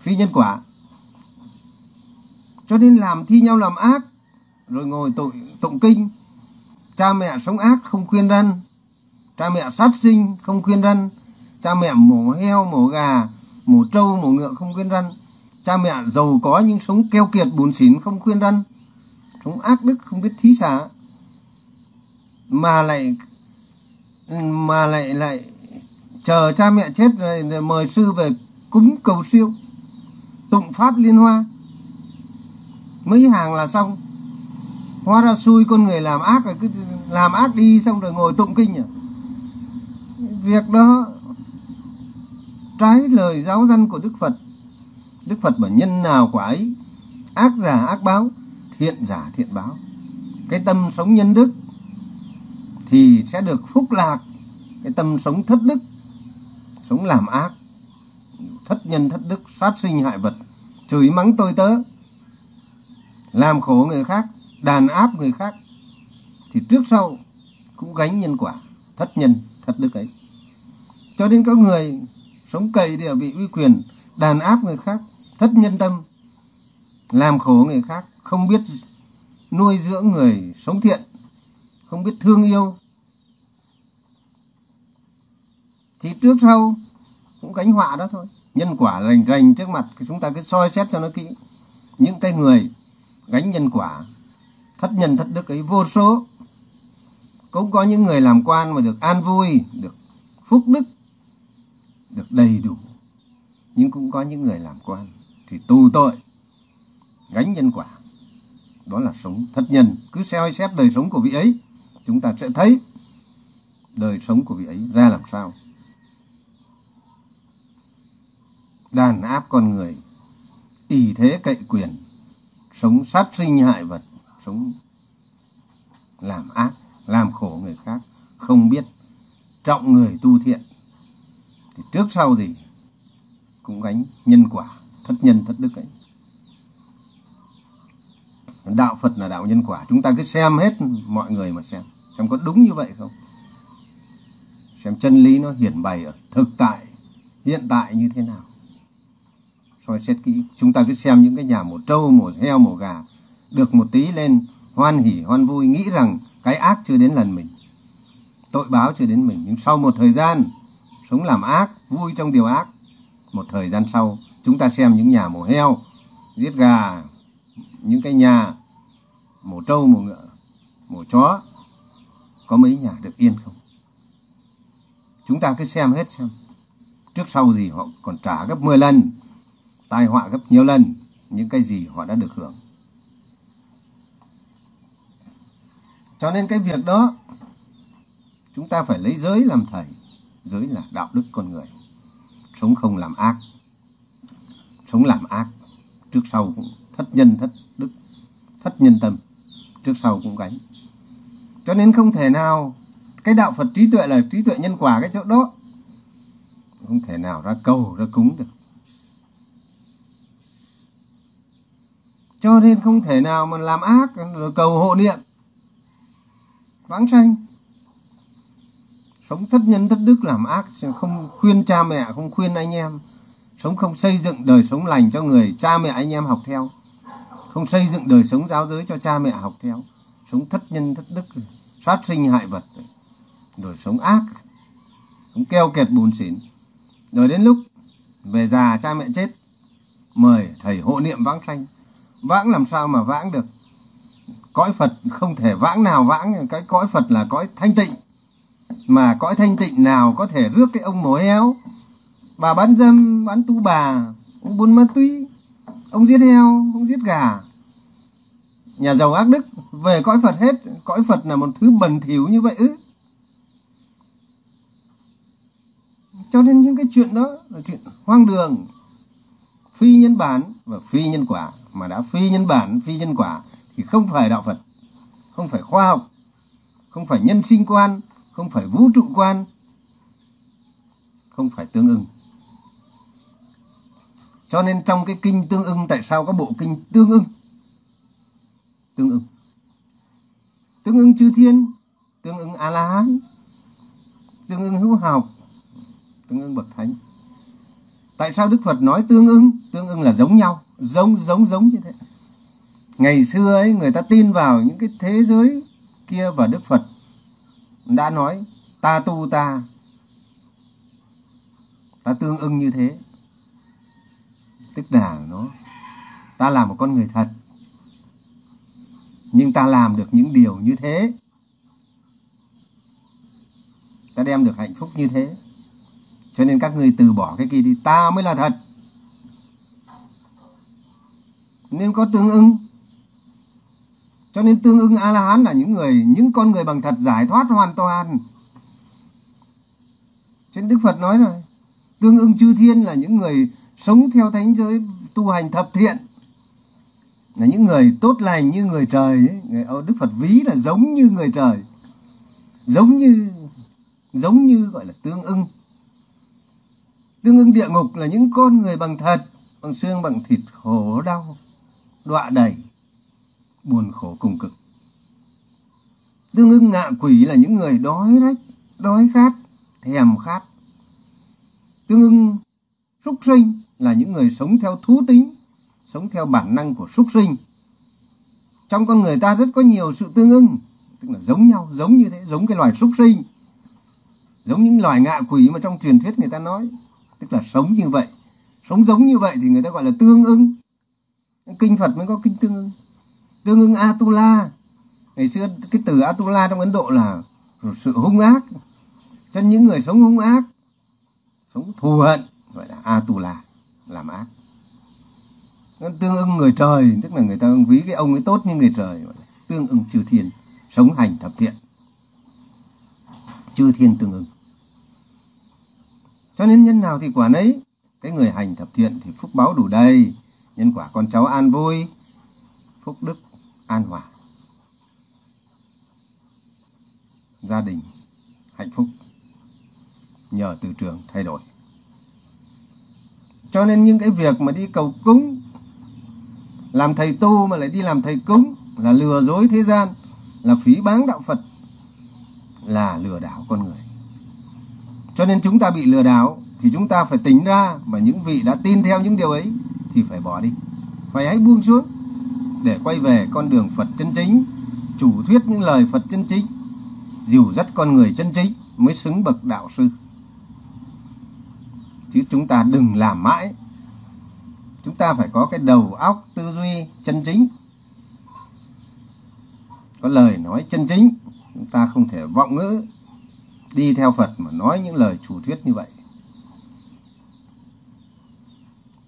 phi nhân quả. Cho nên làm thi nhau làm ác, rồi ngồi tội, tụng kinh. Cha mẹ sống ác không khuyên răn, cha mẹ sát sinh không khuyên răn cha mẹ mổ heo mổ gà mổ trâu mổ ngựa không khuyên răn. Cha mẹ giàu có nhưng sống keo kiệt bùn xỉn không khuyên răn. Sống ác đức không biết thí xả. Mà lại mà lại lại chờ cha mẹ chết rồi, rồi mời sư về cúng cầu siêu. Tụng pháp liên hoa. Mấy hàng là xong. Hóa ra xui con người làm ác rồi cứ làm ác đi xong rồi ngồi tụng kinh à việc đó trái lời giáo dân của đức phật. Đức phật bảo nhân nào quả ấy, ác giả ác báo, thiện giả thiện báo. Cái tâm sống nhân đức thì sẽ được phúc lạc. Cái tâm sống thất đức, sống làm ác, thất nhân thất đức, sát sinh hại vật, chửi mắng tôi tớ, làm khổ người khác, đàn áp người khác, thì trước sau cũng gánh nhân quả, thất nhân, thất đức ấy. Cho nên có người sống cậy địa vị uy quyền, đàn áp người khác, thất nhân tâm, làm khổ người khác, không biết nuôi dưỡng người sống thiện, không biết thương yêu. Thì trước sau cũng cánh họa đó thôi. Nhân quả rành rành trước mặt, chúng ta cứ soi xét cho nó kỹ. Những cái người gánh nhân quả, thất nhân thất đức ấy vô số. Cũng có những người làm quan mà được an vui, được phúc đức được đầy đủ. Nhưng cũng có những người làm quan thì tù tội, gánh nhân quả. Đó là sống thất nhân. Cứ soi xét đời sống của vị ấy, chúng ta sẽ thấy đời sống của vị ấy ra làm sao. Đàn áp con người, ỷ thế cậy quyền, sống sát sinh hại vật, sống làm ác, làm khổ người khác, không biết trọng người tu thiện thì trước sau gì cũng gánh nhân quả, thất nhân thất đức ấy. Đạo phật là đạo nhân quả, chúng ta cứ xem hết mọi người mà xem xem có đúng như vậy không? Xem chân lý nó hiển bày ở thực tại, hiện tại như thế nào. Soi xét kỹ, chúng ta cứ xem những cái nhà mổ trâu, mổ heo, mổ gà được một tí lên, hoan hỉ, hoan vui, nghĩ rằng cái ác chưa đến lần mình, tội báo chưa đến mình. Nhưng sau một thời gian sống làm ác, vui trong điều ác. Một thời gian sau, chúng ta xem những nhà mổ heo, giết gà, những cái nhà mổ trâu mổ ngựa mổ chó. Có mấy nhà được yên không? Chúng ta cứ xem hết xem. Trước sau gì họ còn trả gấp 10 lần, tai họa gấp nhiều lần những cái gì họ đã được hưởng. Cho nên cái việc đó, chúng ta phải lấy giới làm thầy giới là đạo đức con người. Sống không làm ác. Sống làm ác, trước sau cũng thất nhân, thất đức, thất nhân tâm, trước sau cũng gánh. Cho nên không thể nào cái đạo phật trí tuệ là trí tuệ nhân quả cái chỗ đó. Không thể nào ra cầu, ra cúng được. Cho nên không thể nào mà làm ác, rồi cầu hộ niệm. Vãng sanh sống thất nhân thất đức làm ác, không khuyên cha mẹ, không khuyên anh em. Sống không xây dựng đời sống lành cho người, cha mẹ anh em học theo. Không xây dựng đời sống giáo giới cho cha mẹ học theo. Sống thất nhân thất đức, sát sinh hại vật. Rồi sống ác, sống keo kiệt bùn xỉn. Rồi đến lúc về già cha mẹ chết, mời thầy hộ niệm vãng sanh. Vãng làm sao mà vãng được? Cõi phật không thể vãng nào vãng. Cái cõi phật là cõi thanh tịnh mà cõi thanh tịnh nào có thể rước cái ông mổ heo? Bà bán dâm, bán tu bà ông buôn ma túy. Ông giết heo, ông giết gà. Nhà giàu ác đức, về cõi phật hết. Cõi phật là một thứ bẩn thỉu như vậy ư? Cho nên những cái chuyện đó là chuyện hoang đường. Phi nhân bản và phi nhân quả. Mà đã phi nhân bản, phi nhân quả thì không phải đạo phật, không phải khoa học, không phải nhân sinh quan không phải vũ trụ quan, không phải tương ưng. Cho nên trong cái kinh tương ưng, tại sao có bộ kinh tương ưng? Tương ưng. Tương ưng chư thiên, tương ưng a la hán tương ưng hữu học, tương ưng bậc thánh. Tại sao đức phật nói tương ưng? Tương ưng là giống nhau, giống giống giống như thế. Ngày xưa ấy, người ta tin vào những cái thế giới kia và đức phật đã nói, ta tu ta. Ta tương ưng như thế. Tức là nó, ta là một con người thật. Nhưng ta làm được những điều như thế. Ta đem được hạnh phúc như thế. Cho nên các người từ bỏ cái kia đi. Ta mới là thật. Nên có tương ưng cho nên tương ưng a la hán là những người, những con người bằng thật giải thoát hoàn toàn. Trên đức phật nói rồi, tương ưng chư thiên là những người sống theo thánh giới, tu hành thập thiện. Là những người tốt lành như người trời ấy. đức phật ví là giống như người trời. Giống như giống như gọi là tương ưng. Tương ưng địa ngục là những con người bằng thật, bằng xương, bằng thịt khổ đau, đọa đầy buồn khổ cùng cực. Tương ưng ngạ quỷ là những người đói rách, đói khát, thèm khát. Tương ưng súc sinh là những người sống theo thú tính, sống theo bản năng của súc sinh. Trong con người ta rất có nhiều sự tương ưng, tức là giống nhau, giống như thế, giống cái loài súc sinh. Giống những loài ngạ quỷ mà trong truyền thuyết người ta nói, tức là sống như vậy. Sống giống như vậy thì người ta gọi là tương ưng. Kinh phật mới có kinh tương ưng tương ứng atula. Ngày xưa cái từ atula trong ấn độ là sự hung ác. Cho những người sống hung ác, sống thù hận, gọi là atula, làm ác. Tương ưng người trời, tức là người ta ví cái ông ấy tốt như người trời tương ưng chư thiên, sống hành thập thiện. Chư thiên tương ưng. Cho nên nhân nào thì quả nấy, cái người hành thập thiện thì phúc báo đủ đầy. Nhân quả con cháu an vui, phúc đức an hòa. Gia đình hạnh phúc nhờ từ trường thay đổi. Cho nên những cái việc mà đi cầu cúng, làm thầy tu mà lại đi làm thầy cúng là lừa dối thế gian, là phí báng đạo phật, là lừa đảo con người. Cho nên chúng ta bị lừa đảo thì chúng ta phải tính ra mà những vị đã tin theo những điều ấy thì phải bỏ đi, phải hãy buông xuống để quay về con đường Phật chân chính, chủ thuyết những lời Phật chân chính, dìu dắt con người chân chính mới xứng bậc đạo sư. Chứ chúng ta đừng làm mãi. Chúng ta phải có cái đầu óc tư duy chân chính. Có lời nói chân chính, chúng ta không thể vọng ngữ, đi theo Phật mà nói những lời chủ thuyết như vậy.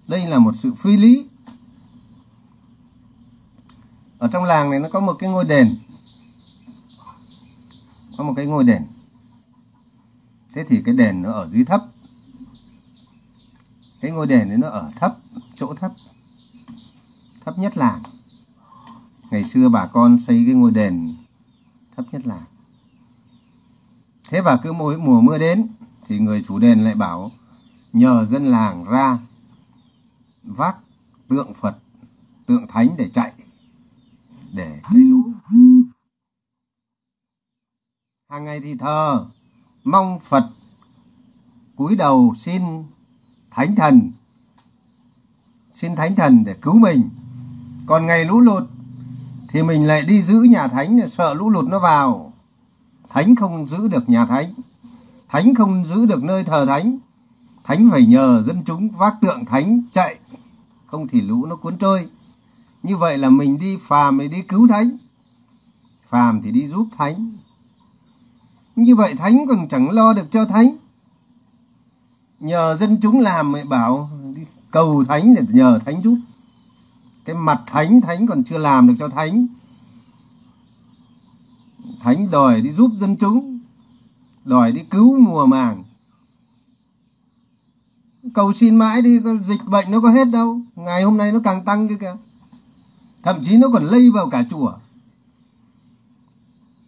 Đây là một sự phi lý ở trong làng này nó có một cái ngôi đền. Có một cái ngôi đền. Thế thì cái đền nó ở dưới thấp. Cái ngôi đền này nó ở thấp chỗ thấp. Thấp nhất làng. Ngày xưa bà con xây cái ngôi đền thấp nhất làng. Thế và cứ mỗi mùa mưa đến thì người chủ đền lại bảo nhờ dân làng ra vác tượng Phật, tượng Thánh để chạy, để chạy lũ. Hàng ngày thì thờ, mong Phật cúi đầu xin Thánh Thần, xin Thánh Thần để cứu mình. Còn ngày lũ lụt thì mình lại đi giữ nhà Thánh sợ lũ lụt nó vào. Thánh không giữ được nhà Thánh, Thánh không giữ được nơi thờ Thánh, Thánh phải nhờ dân chúng vác tượng Thánh chạy không thì lũ nó cuốn trôi như vậy là mình đi phàm thì đi cứu thánh. Phàm thì đi giúp thánh. Như vậy thánh còn chẳng lo được cho thánh. Nhờ dân chúng làm mới bảo, cầu thánh để nhờ thánh giúp. Cái mặt thánh thánh còn chưa làm được cho thánh. Thánh đòi đi giúp dân chúng, đòi đi cứu mùa màng. Cầu xin mãi đi, dịch bệnh nó có hết đâu. Ngày hôm nay nó càng tăng kia kìa thậm chí nó còn lây vào cả chùa.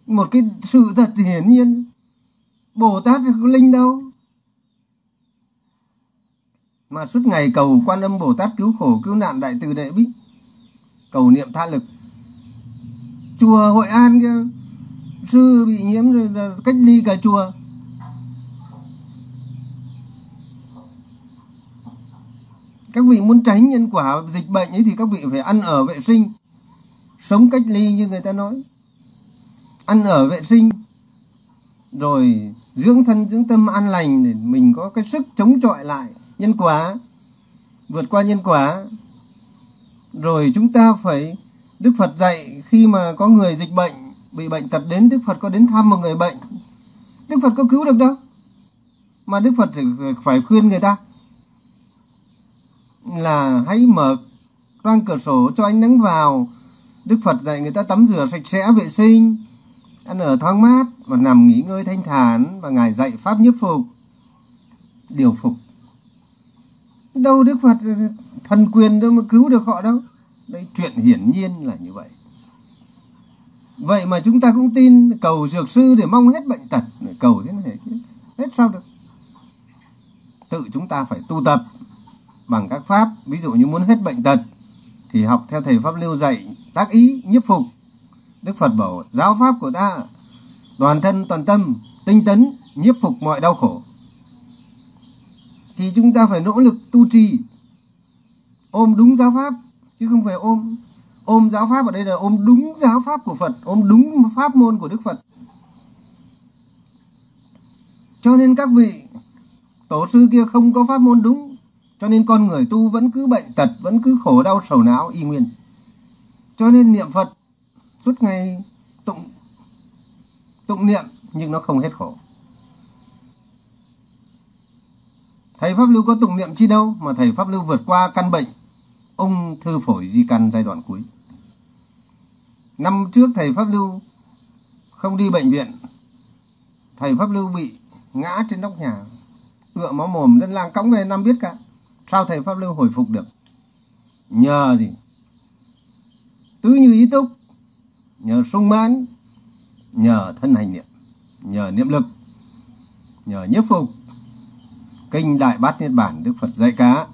Một cái sự thật hiển nhiên. Bồ tát có linh đâu? Mà suốt ngày cầu quan âm bồ tát cứu khổ, cứu nạn đại từ đệ bích. Cầu niệm tha lực. Chùa hội an kia sư bị nhiễm rồi cách ly cả chùa. Các vị muốn tránh nhân quả dịch bệnh ấy thì các vị phải ăn ở vệ sinh. Sống cách ly như người ta nói. Ăn ở vệ sinh. Rồi dưỡng thân, dưỡng tâm an lành để mình có cái sức chống chọi lại nhân quả, vượt qua nhân quả. Rồi chúng ta phải, Đức Phật dạy khi mà có người dịch bệnh, bị bệnh tật đến, Đức Phật có đến thăm một người bệnh. Đức Phật có cứu được đâu. Mà Đức Phật phải khuyên người ta là hãy mở toang cửa sổ cho ánh nắng vào. Đức Phật dạy người ta tắm rửa sạch sẽ vệ sinh, ăn ở thoáng mát và nằm nghỉ ngơi thanh thản và Ngài dạy Pháp nhiếp phục, điều phục. Đâu Đức Phật thần quyền đâu mà cứu được họ đâu. Đây chuyện hiển nhiên là như vậy. Vậy mà chúng ta cũng tin cầu dược sư để mong hết bệnh tật, cầu thế này hết sao được. Tự chúng ta phải tu tập bằng các pháp, ví dụ như muốn hết bệnh tật, thì học theo thầy pháp lưu dạy, tác ý, nhiếp phục. Đức phật bảo, giáo pháp của ta, toàn thân, toàn tâm, tinh tấn, nhiếp phục mọi đau khổ. Thì chúng ta phải nỗ lực tu trì. Ôm đúng giáo pháp, chứ không phải ôm ôm giáo pháp ở đây là ôm đúng giáo pháp của Phật, ôm đúng pháp môn của Đức Phật. Cho nên các vị tổ sư kia không có pháp môn đúng cho nên con người tu vẫn cứ bệnh tật, vẫn cứ khổ đau sầu não, y nguyên cho nên niệm Phật, suốt ngày tụng tụng niệm, nhưng nó không hết khổ. Thầy pháp lưu có tụng niệm chi đâu mà thầy pháp lưu vượt qua căn bệnh, ung thư phổi di căn giai đoạn cuối. Năm trước thầy pháp lưu không đi bệnh viện, thầy pháp lưu bị ngã trên nóc nhà, ựa máu mồm dân làng cõng về năm biết cả sao thầy pháp lưu hồi phục được? Nhờ gì? Tứ như ý túc, nhờ sung mãn, nhờ thân hành niệm, nhờ niệm lực, nhờ nhiếp phục. Kinh đại bát niết bản đức phật dạy cả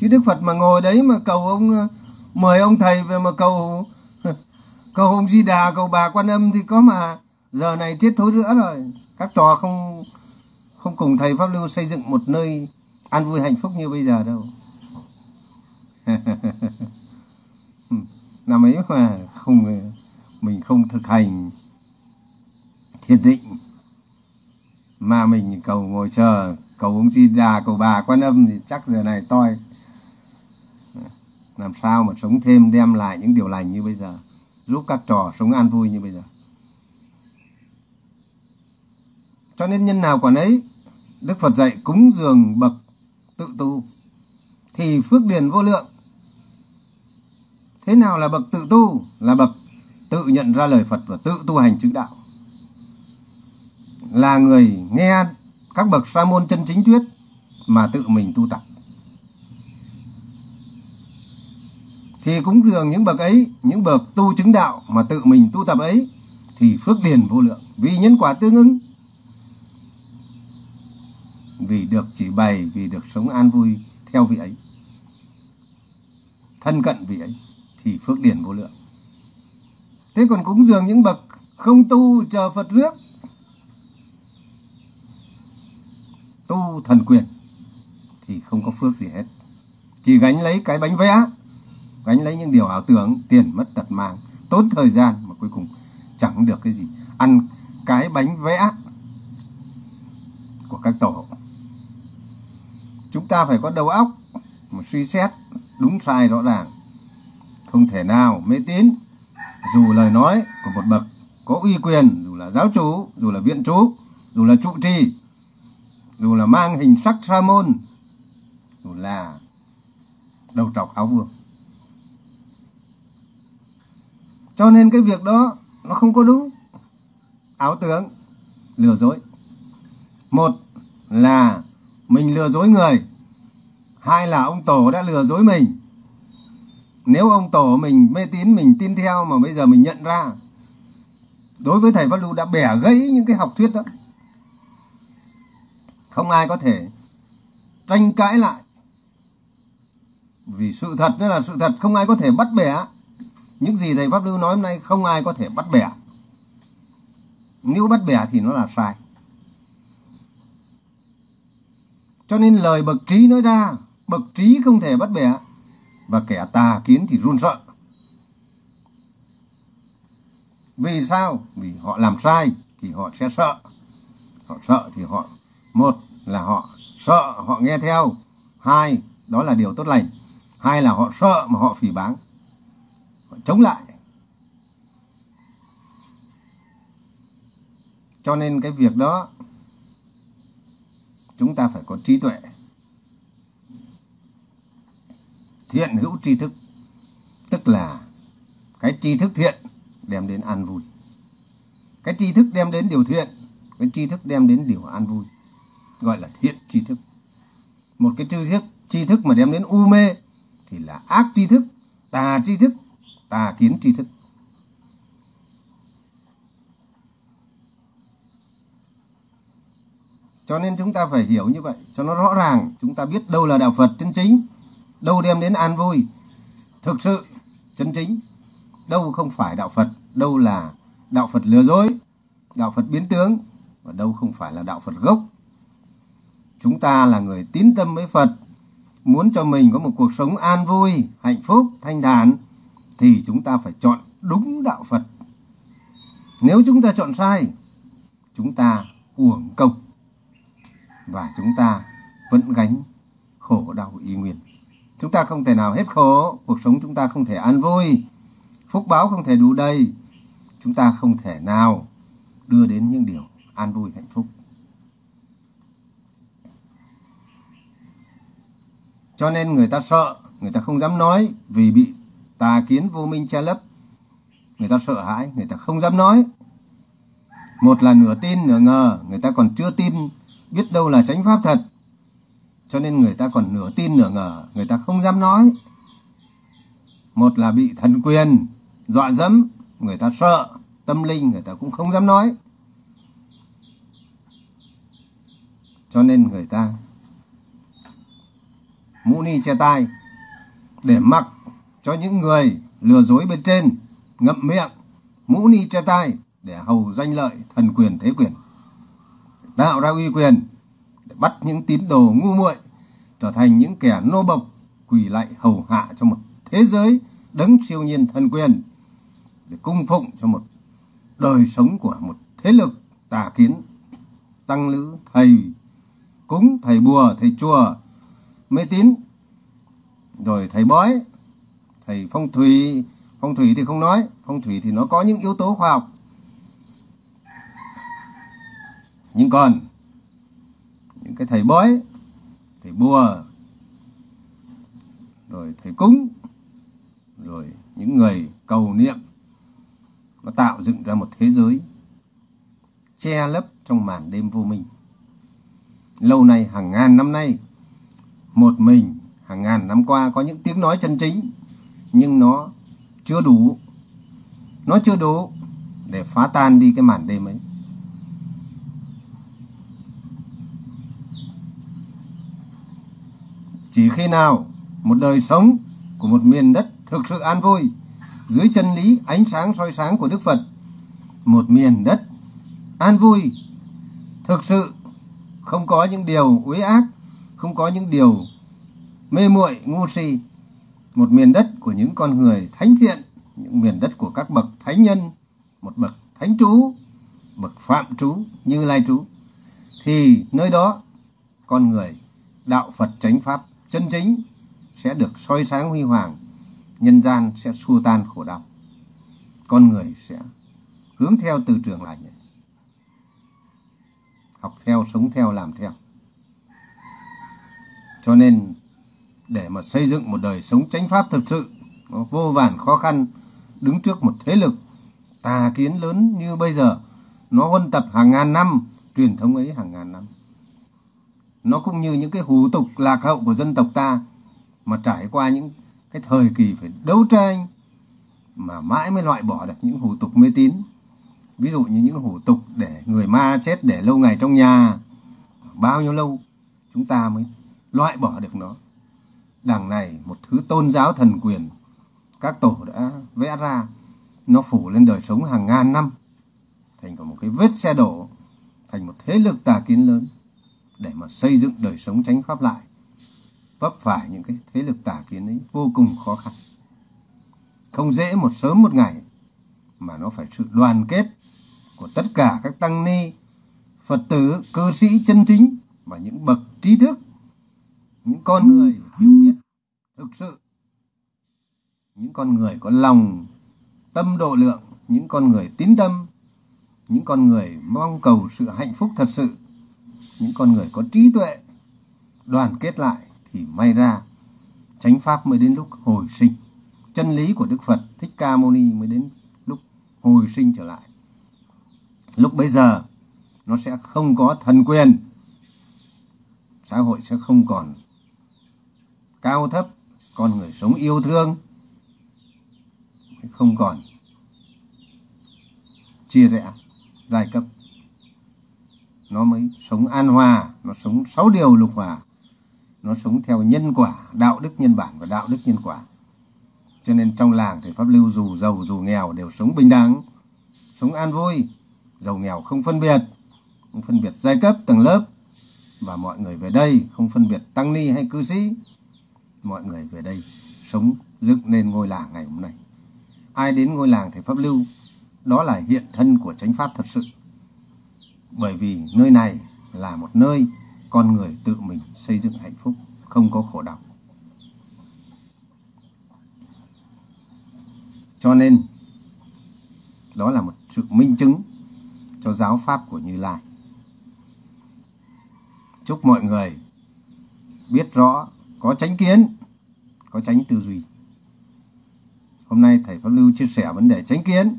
chứ đức phật mà ngồi đấy mà cầu ông ờ, mời ông thầy về mà cầu cầu ông di đà, cầu bà quan âm thì có mà. Giờ này chết thối rữa rồi. Các trò không không cùng thầy pháp lưu xây dựng một nơi an vui hạnh phúc như bây giờ đâu. Năm ấy mà không, mình không thực hành thiền định, mà mình cầu ngồi chờ, cầu ông chi đà, cầu bà quan âm thì chắc giờ này toi. Làm sao mà sống thêm, đem lại những điều lành như bây giờ, giúp các trò sống an vui như bây giờ. Cho nên nhân nào quả nấy đức phật dạy cúng dường bậc tự tu thì phước điền vô lượng. Thế nào là bậc tự tu? Là bậc tự nhận ra lời phật và tự tu hành chứng đạo. Là người nghe các bậc sa môn chân chính thuyết mà tự mình tu tập. Thì cũng dường những bậc ấy, những bậc tu chứng đạo mà tự mình tu tập ấy, thì phước điền vô lượng. Vì nhân quả tương ứng vì được chỉ bày, vì được sống an vui theo vị ấy. Thân cận vị ấy thì phước điển vô lượng. Thế còn cúng dường những bậc không tu chờ phật rước, tu thần quyền thì không có phước gì hết. Chỉ gánh lấy cái bánh vẽ, gánh lấy những điều ảo tưởng, tiền mất tật mang, tốn thời gian mà cuối cùng chẳng được cái gì. Ăn cái bánh vẽ của các tổ chúng ta phải có đầu óc, mà suy xét đúng sai rõ ràng. Không thể nào mê tín, dù lời nói của một bậc có uy quyền, dù là giáo chủ, dù là viện chủ dù là trụ trì, dù là mang hình sắc sa môn, dù là đầu trọc áo vương. Cho nên cái việc đó nó không có đúng. Áo tướng lừa dối. Một là mình lừa dối người hai là ông tổ đã lừa dối mình. Nếu ông tổ mình mê tín, mình tin theo mà bây giờ mình nhận ra, đối với thầy Pháp Lưu đã bẻ gãy những cái học thuyết đó. Không ai có thể tranh cãi lại. Vì sự thật nó là sự thật, không ai có thể bắt bẻ. Những gì thầy Pháp Lưu nói hôm nay không ai có thể bắt bẻ. Nếu bắt bẻ thì nó là sai. Cho nên lời bậc trí nói ra bậc trí không thể bắt bẻ. Và kẻ tà kiến thì run sợ. Vì sao? Vì họ làm sai thì họ sẽ sợ. Họ sợ thì họ, một là họ sợ, họ nghe theo. Hai, đó là điều tốt lành. Hai là họ sợ mà họ phỉ báng. Họ chống lại. Cho nên cái việc đó, chúng ta phải có trí tuệ. Thiện hữu tri thức. Tức là cái tri thức thiện đem đến an vui. Cái tri thức đem đến điều thiện, cái tri thức đem đến điều an vui. Gọi là thiện tri thức. Một cái tri thức tri thức mà đem đến u mê thì là ác tri thức, tà tri thức, tà kiến tri thức. Cho nên chúng ta phải hiểu như vậy, cho nó rõ ràng, chúng ta biết đâu là đạo phật chân chính đâu đem đến an vui thực sự chân chính đâu không phải đạo phật đâu là đạo phật lừa dối đạo phật biến tướng và đâu không phải là đạo Phật gốc. Chúng ta là người tín tâm với Phật, muốn cho mình có một cuộc sống an vui, hạnh phúc, thanh thản thì chúng ta phải chọn đúng đạo Phật. Nếu chúng ta chọn sai, chúng ta uổng công và chúng ta vẫn gánh khổ đau y nguyên. Chúng ta không thể nào hết khổ, cuộc sống chúng ta không thể an vui, phúc báo không thể đủ đầy, chúng ta không thể nào đưa đến những điều an vui hạnh phúc. Cho nên người ta sợ, người ta không dám nói vì bị tà kiến vô minh che lấp. Người ta sợ hãi, người ta không dám nói. Một là nửa tin nửa ngờ, người ta còn chưa tin biết đâu là chánh pháp thật. Cho nên người ta còn nửa tin nửa ngờ, người ta không dám nói. Một là bị thần quyền, dọa dẫm, người ta sợ, tâm linh người ta cũng không dám nói. Cho nên người ta mũ ni che tai để mặc cho những người lừa dối bên trên ngậm miệng mũ ni che tai để hầu danh lợi thần quyền thế quyền tạo ra uy quyền bắt những tín đồ ngu muội, trở thành những kẻ nô bộc, quỳ lạy hầu hạ cho một thế giới đấng siêu nhiên thần quyền, để cung phụng cho một đời sống của một thế lực tà kiến. Tăng lữ, thầy cúng, thầy bùa, thầy chùa, mê tín, rồi thầy bói, thầy phong thủy. Phong thủy thì không nói, phong thủy thì nó có những yếu tố khoa học. Nhưng còn những cái thầy bói, thầy bùa, rồi thầy cúng, rồi những người cầu niệm, nó tạo dựng ra một thế giới che lấp trong màn đêm vô minh. Lâu nay, hàng ngàn năm nay, một mình, hàng ngàn năm qua có những tiếng nói chân chính, nhưng nó chưa đủ. Nó chưa đủ để phá tan đi cái màn đêm ấy. Chỉ khi nào một đời sống của một miền đất thực sự an vui, dưới chân lý ánh sáng soi sáng của Đức Phật, một miền đất an vui, thực sự không có những điều uế ác, không có những điều mê muội, ngu si. Một miền đất của những con người thánh thiện, những miền đất của các bậc thánh nhân, một bậc thánh trú, bậc phạm trú như lai trú, thì nơi đó con người đạo phật chánh pháp chân chính sẽ được soi sáng huy hoàng, nhân gian sẽ xua tan khổ đau, con người sẽ hướng theo từ trường lành học theo, sống theo, làm theo. Cho nên, để mà xây dựng một đời sống chánh pháp thực sự, nó vô vàn khó khăn, đứng trước một thế lực tà kiến lớn như bây giờ, nó huân tập hàng ngàn năm, truyền thống ấy hàng ngàn năm nó cũng như những cái hủ tục lạc hậu của dân tộc ta, mà trải qua những cái thời kỳ phải đấu tranh, mà mãi mới loại bỏ được những hủ tục mê tín. Ví dụ như những hủ tục để người ma chết để lâu ngày trong nhà, bao nhiêu lâu chúng ta mới loại bỏ được nó. Đằng này một thứ tôn giáo thần quyền, các tổ đã vẽ ra, nó phủ lên đời sống hàng ngàn năm, thành một cái vết xe đổ, thành một thế lực tà kiến lớn để mà xây dựng đời sống tránh pháp lại, vấp phải những cái thế lực tà kiến ấy vô cùng khó khăn. Không dễ một sớm một ngày mà nó phải sự đoàn kết của tất cả các tăng ni, phật tử, cư sĩ, chân chính và những bậc trí thức, những con người hiểu biết thực sự, những con người có lòng, tâm độ lượng, những con người tín tâm, những con người mong cầu sự hạnh phúc thật sự những con người có trí tuệ đoàn kết lại thì may ra chánh pháp mới đến lúc hồi sinh. Chân lý của đức phật thích ca mâu ni mới đến lúc hồi sinh trở lại. Lúc bấy giờ, nó sẽ không có thần quyền. Xã hội sẽ không còn cao thấp, con người sống yêu thương không còn chia rẽ, giai cấp nó mới sống an hòa nó sống sáu điều lục hòa nó sống theo nhân quả đạo đức nhân bản và đạo đức nhân quả cho nên trong làng thì pháp lưu dù giàu dù nghèo đều sống bình đẳng sống an vui giàu nghèo không phân biệt không phân biệt giai cấp, tầng lớp và mọi người về đây không phân biệt tăng ni hay cư sĩ. Mọi người về đây sống dựng nên ngôi làng ngày hôm nay. Ai đến ngôi làng thầy Pháp Lưu đó là hiện thân của chánh pháp thật sự. Bởi vì nơi này là một nơi con người tự mình xây dựng hạnh phúc, không có khổ đau. Cho nên đó là một sự minh chứng cho giáo pháp của Như Lai. Chúc mọi người biết rõ có tránh kiến, có tránh tư duy. Hôm nay Thầy Pháp Lưu chia sẻ vấn đề tránh kiến,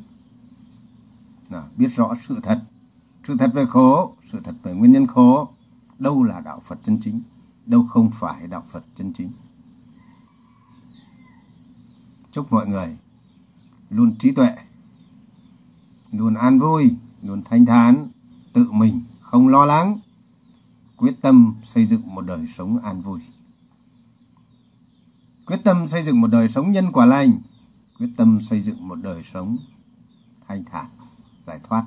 là biết rõ sự thật, sự thật về khổ, sự thật về nguyên nhân khổ, đâu là đạo Phật chân chính, đâu không phải đạo Phật chân chính. Chúc mọi người luôn trí tuệ, luôn an vui, luôn thanh thản, tự mình, không lo lắng, quyết tâm xây dựng một đời sống an vui. Quyết tâm xây dựng một đời sống nhân quả lành, quyết tâm xây dựng một đời sống thanh thản, giải thoát.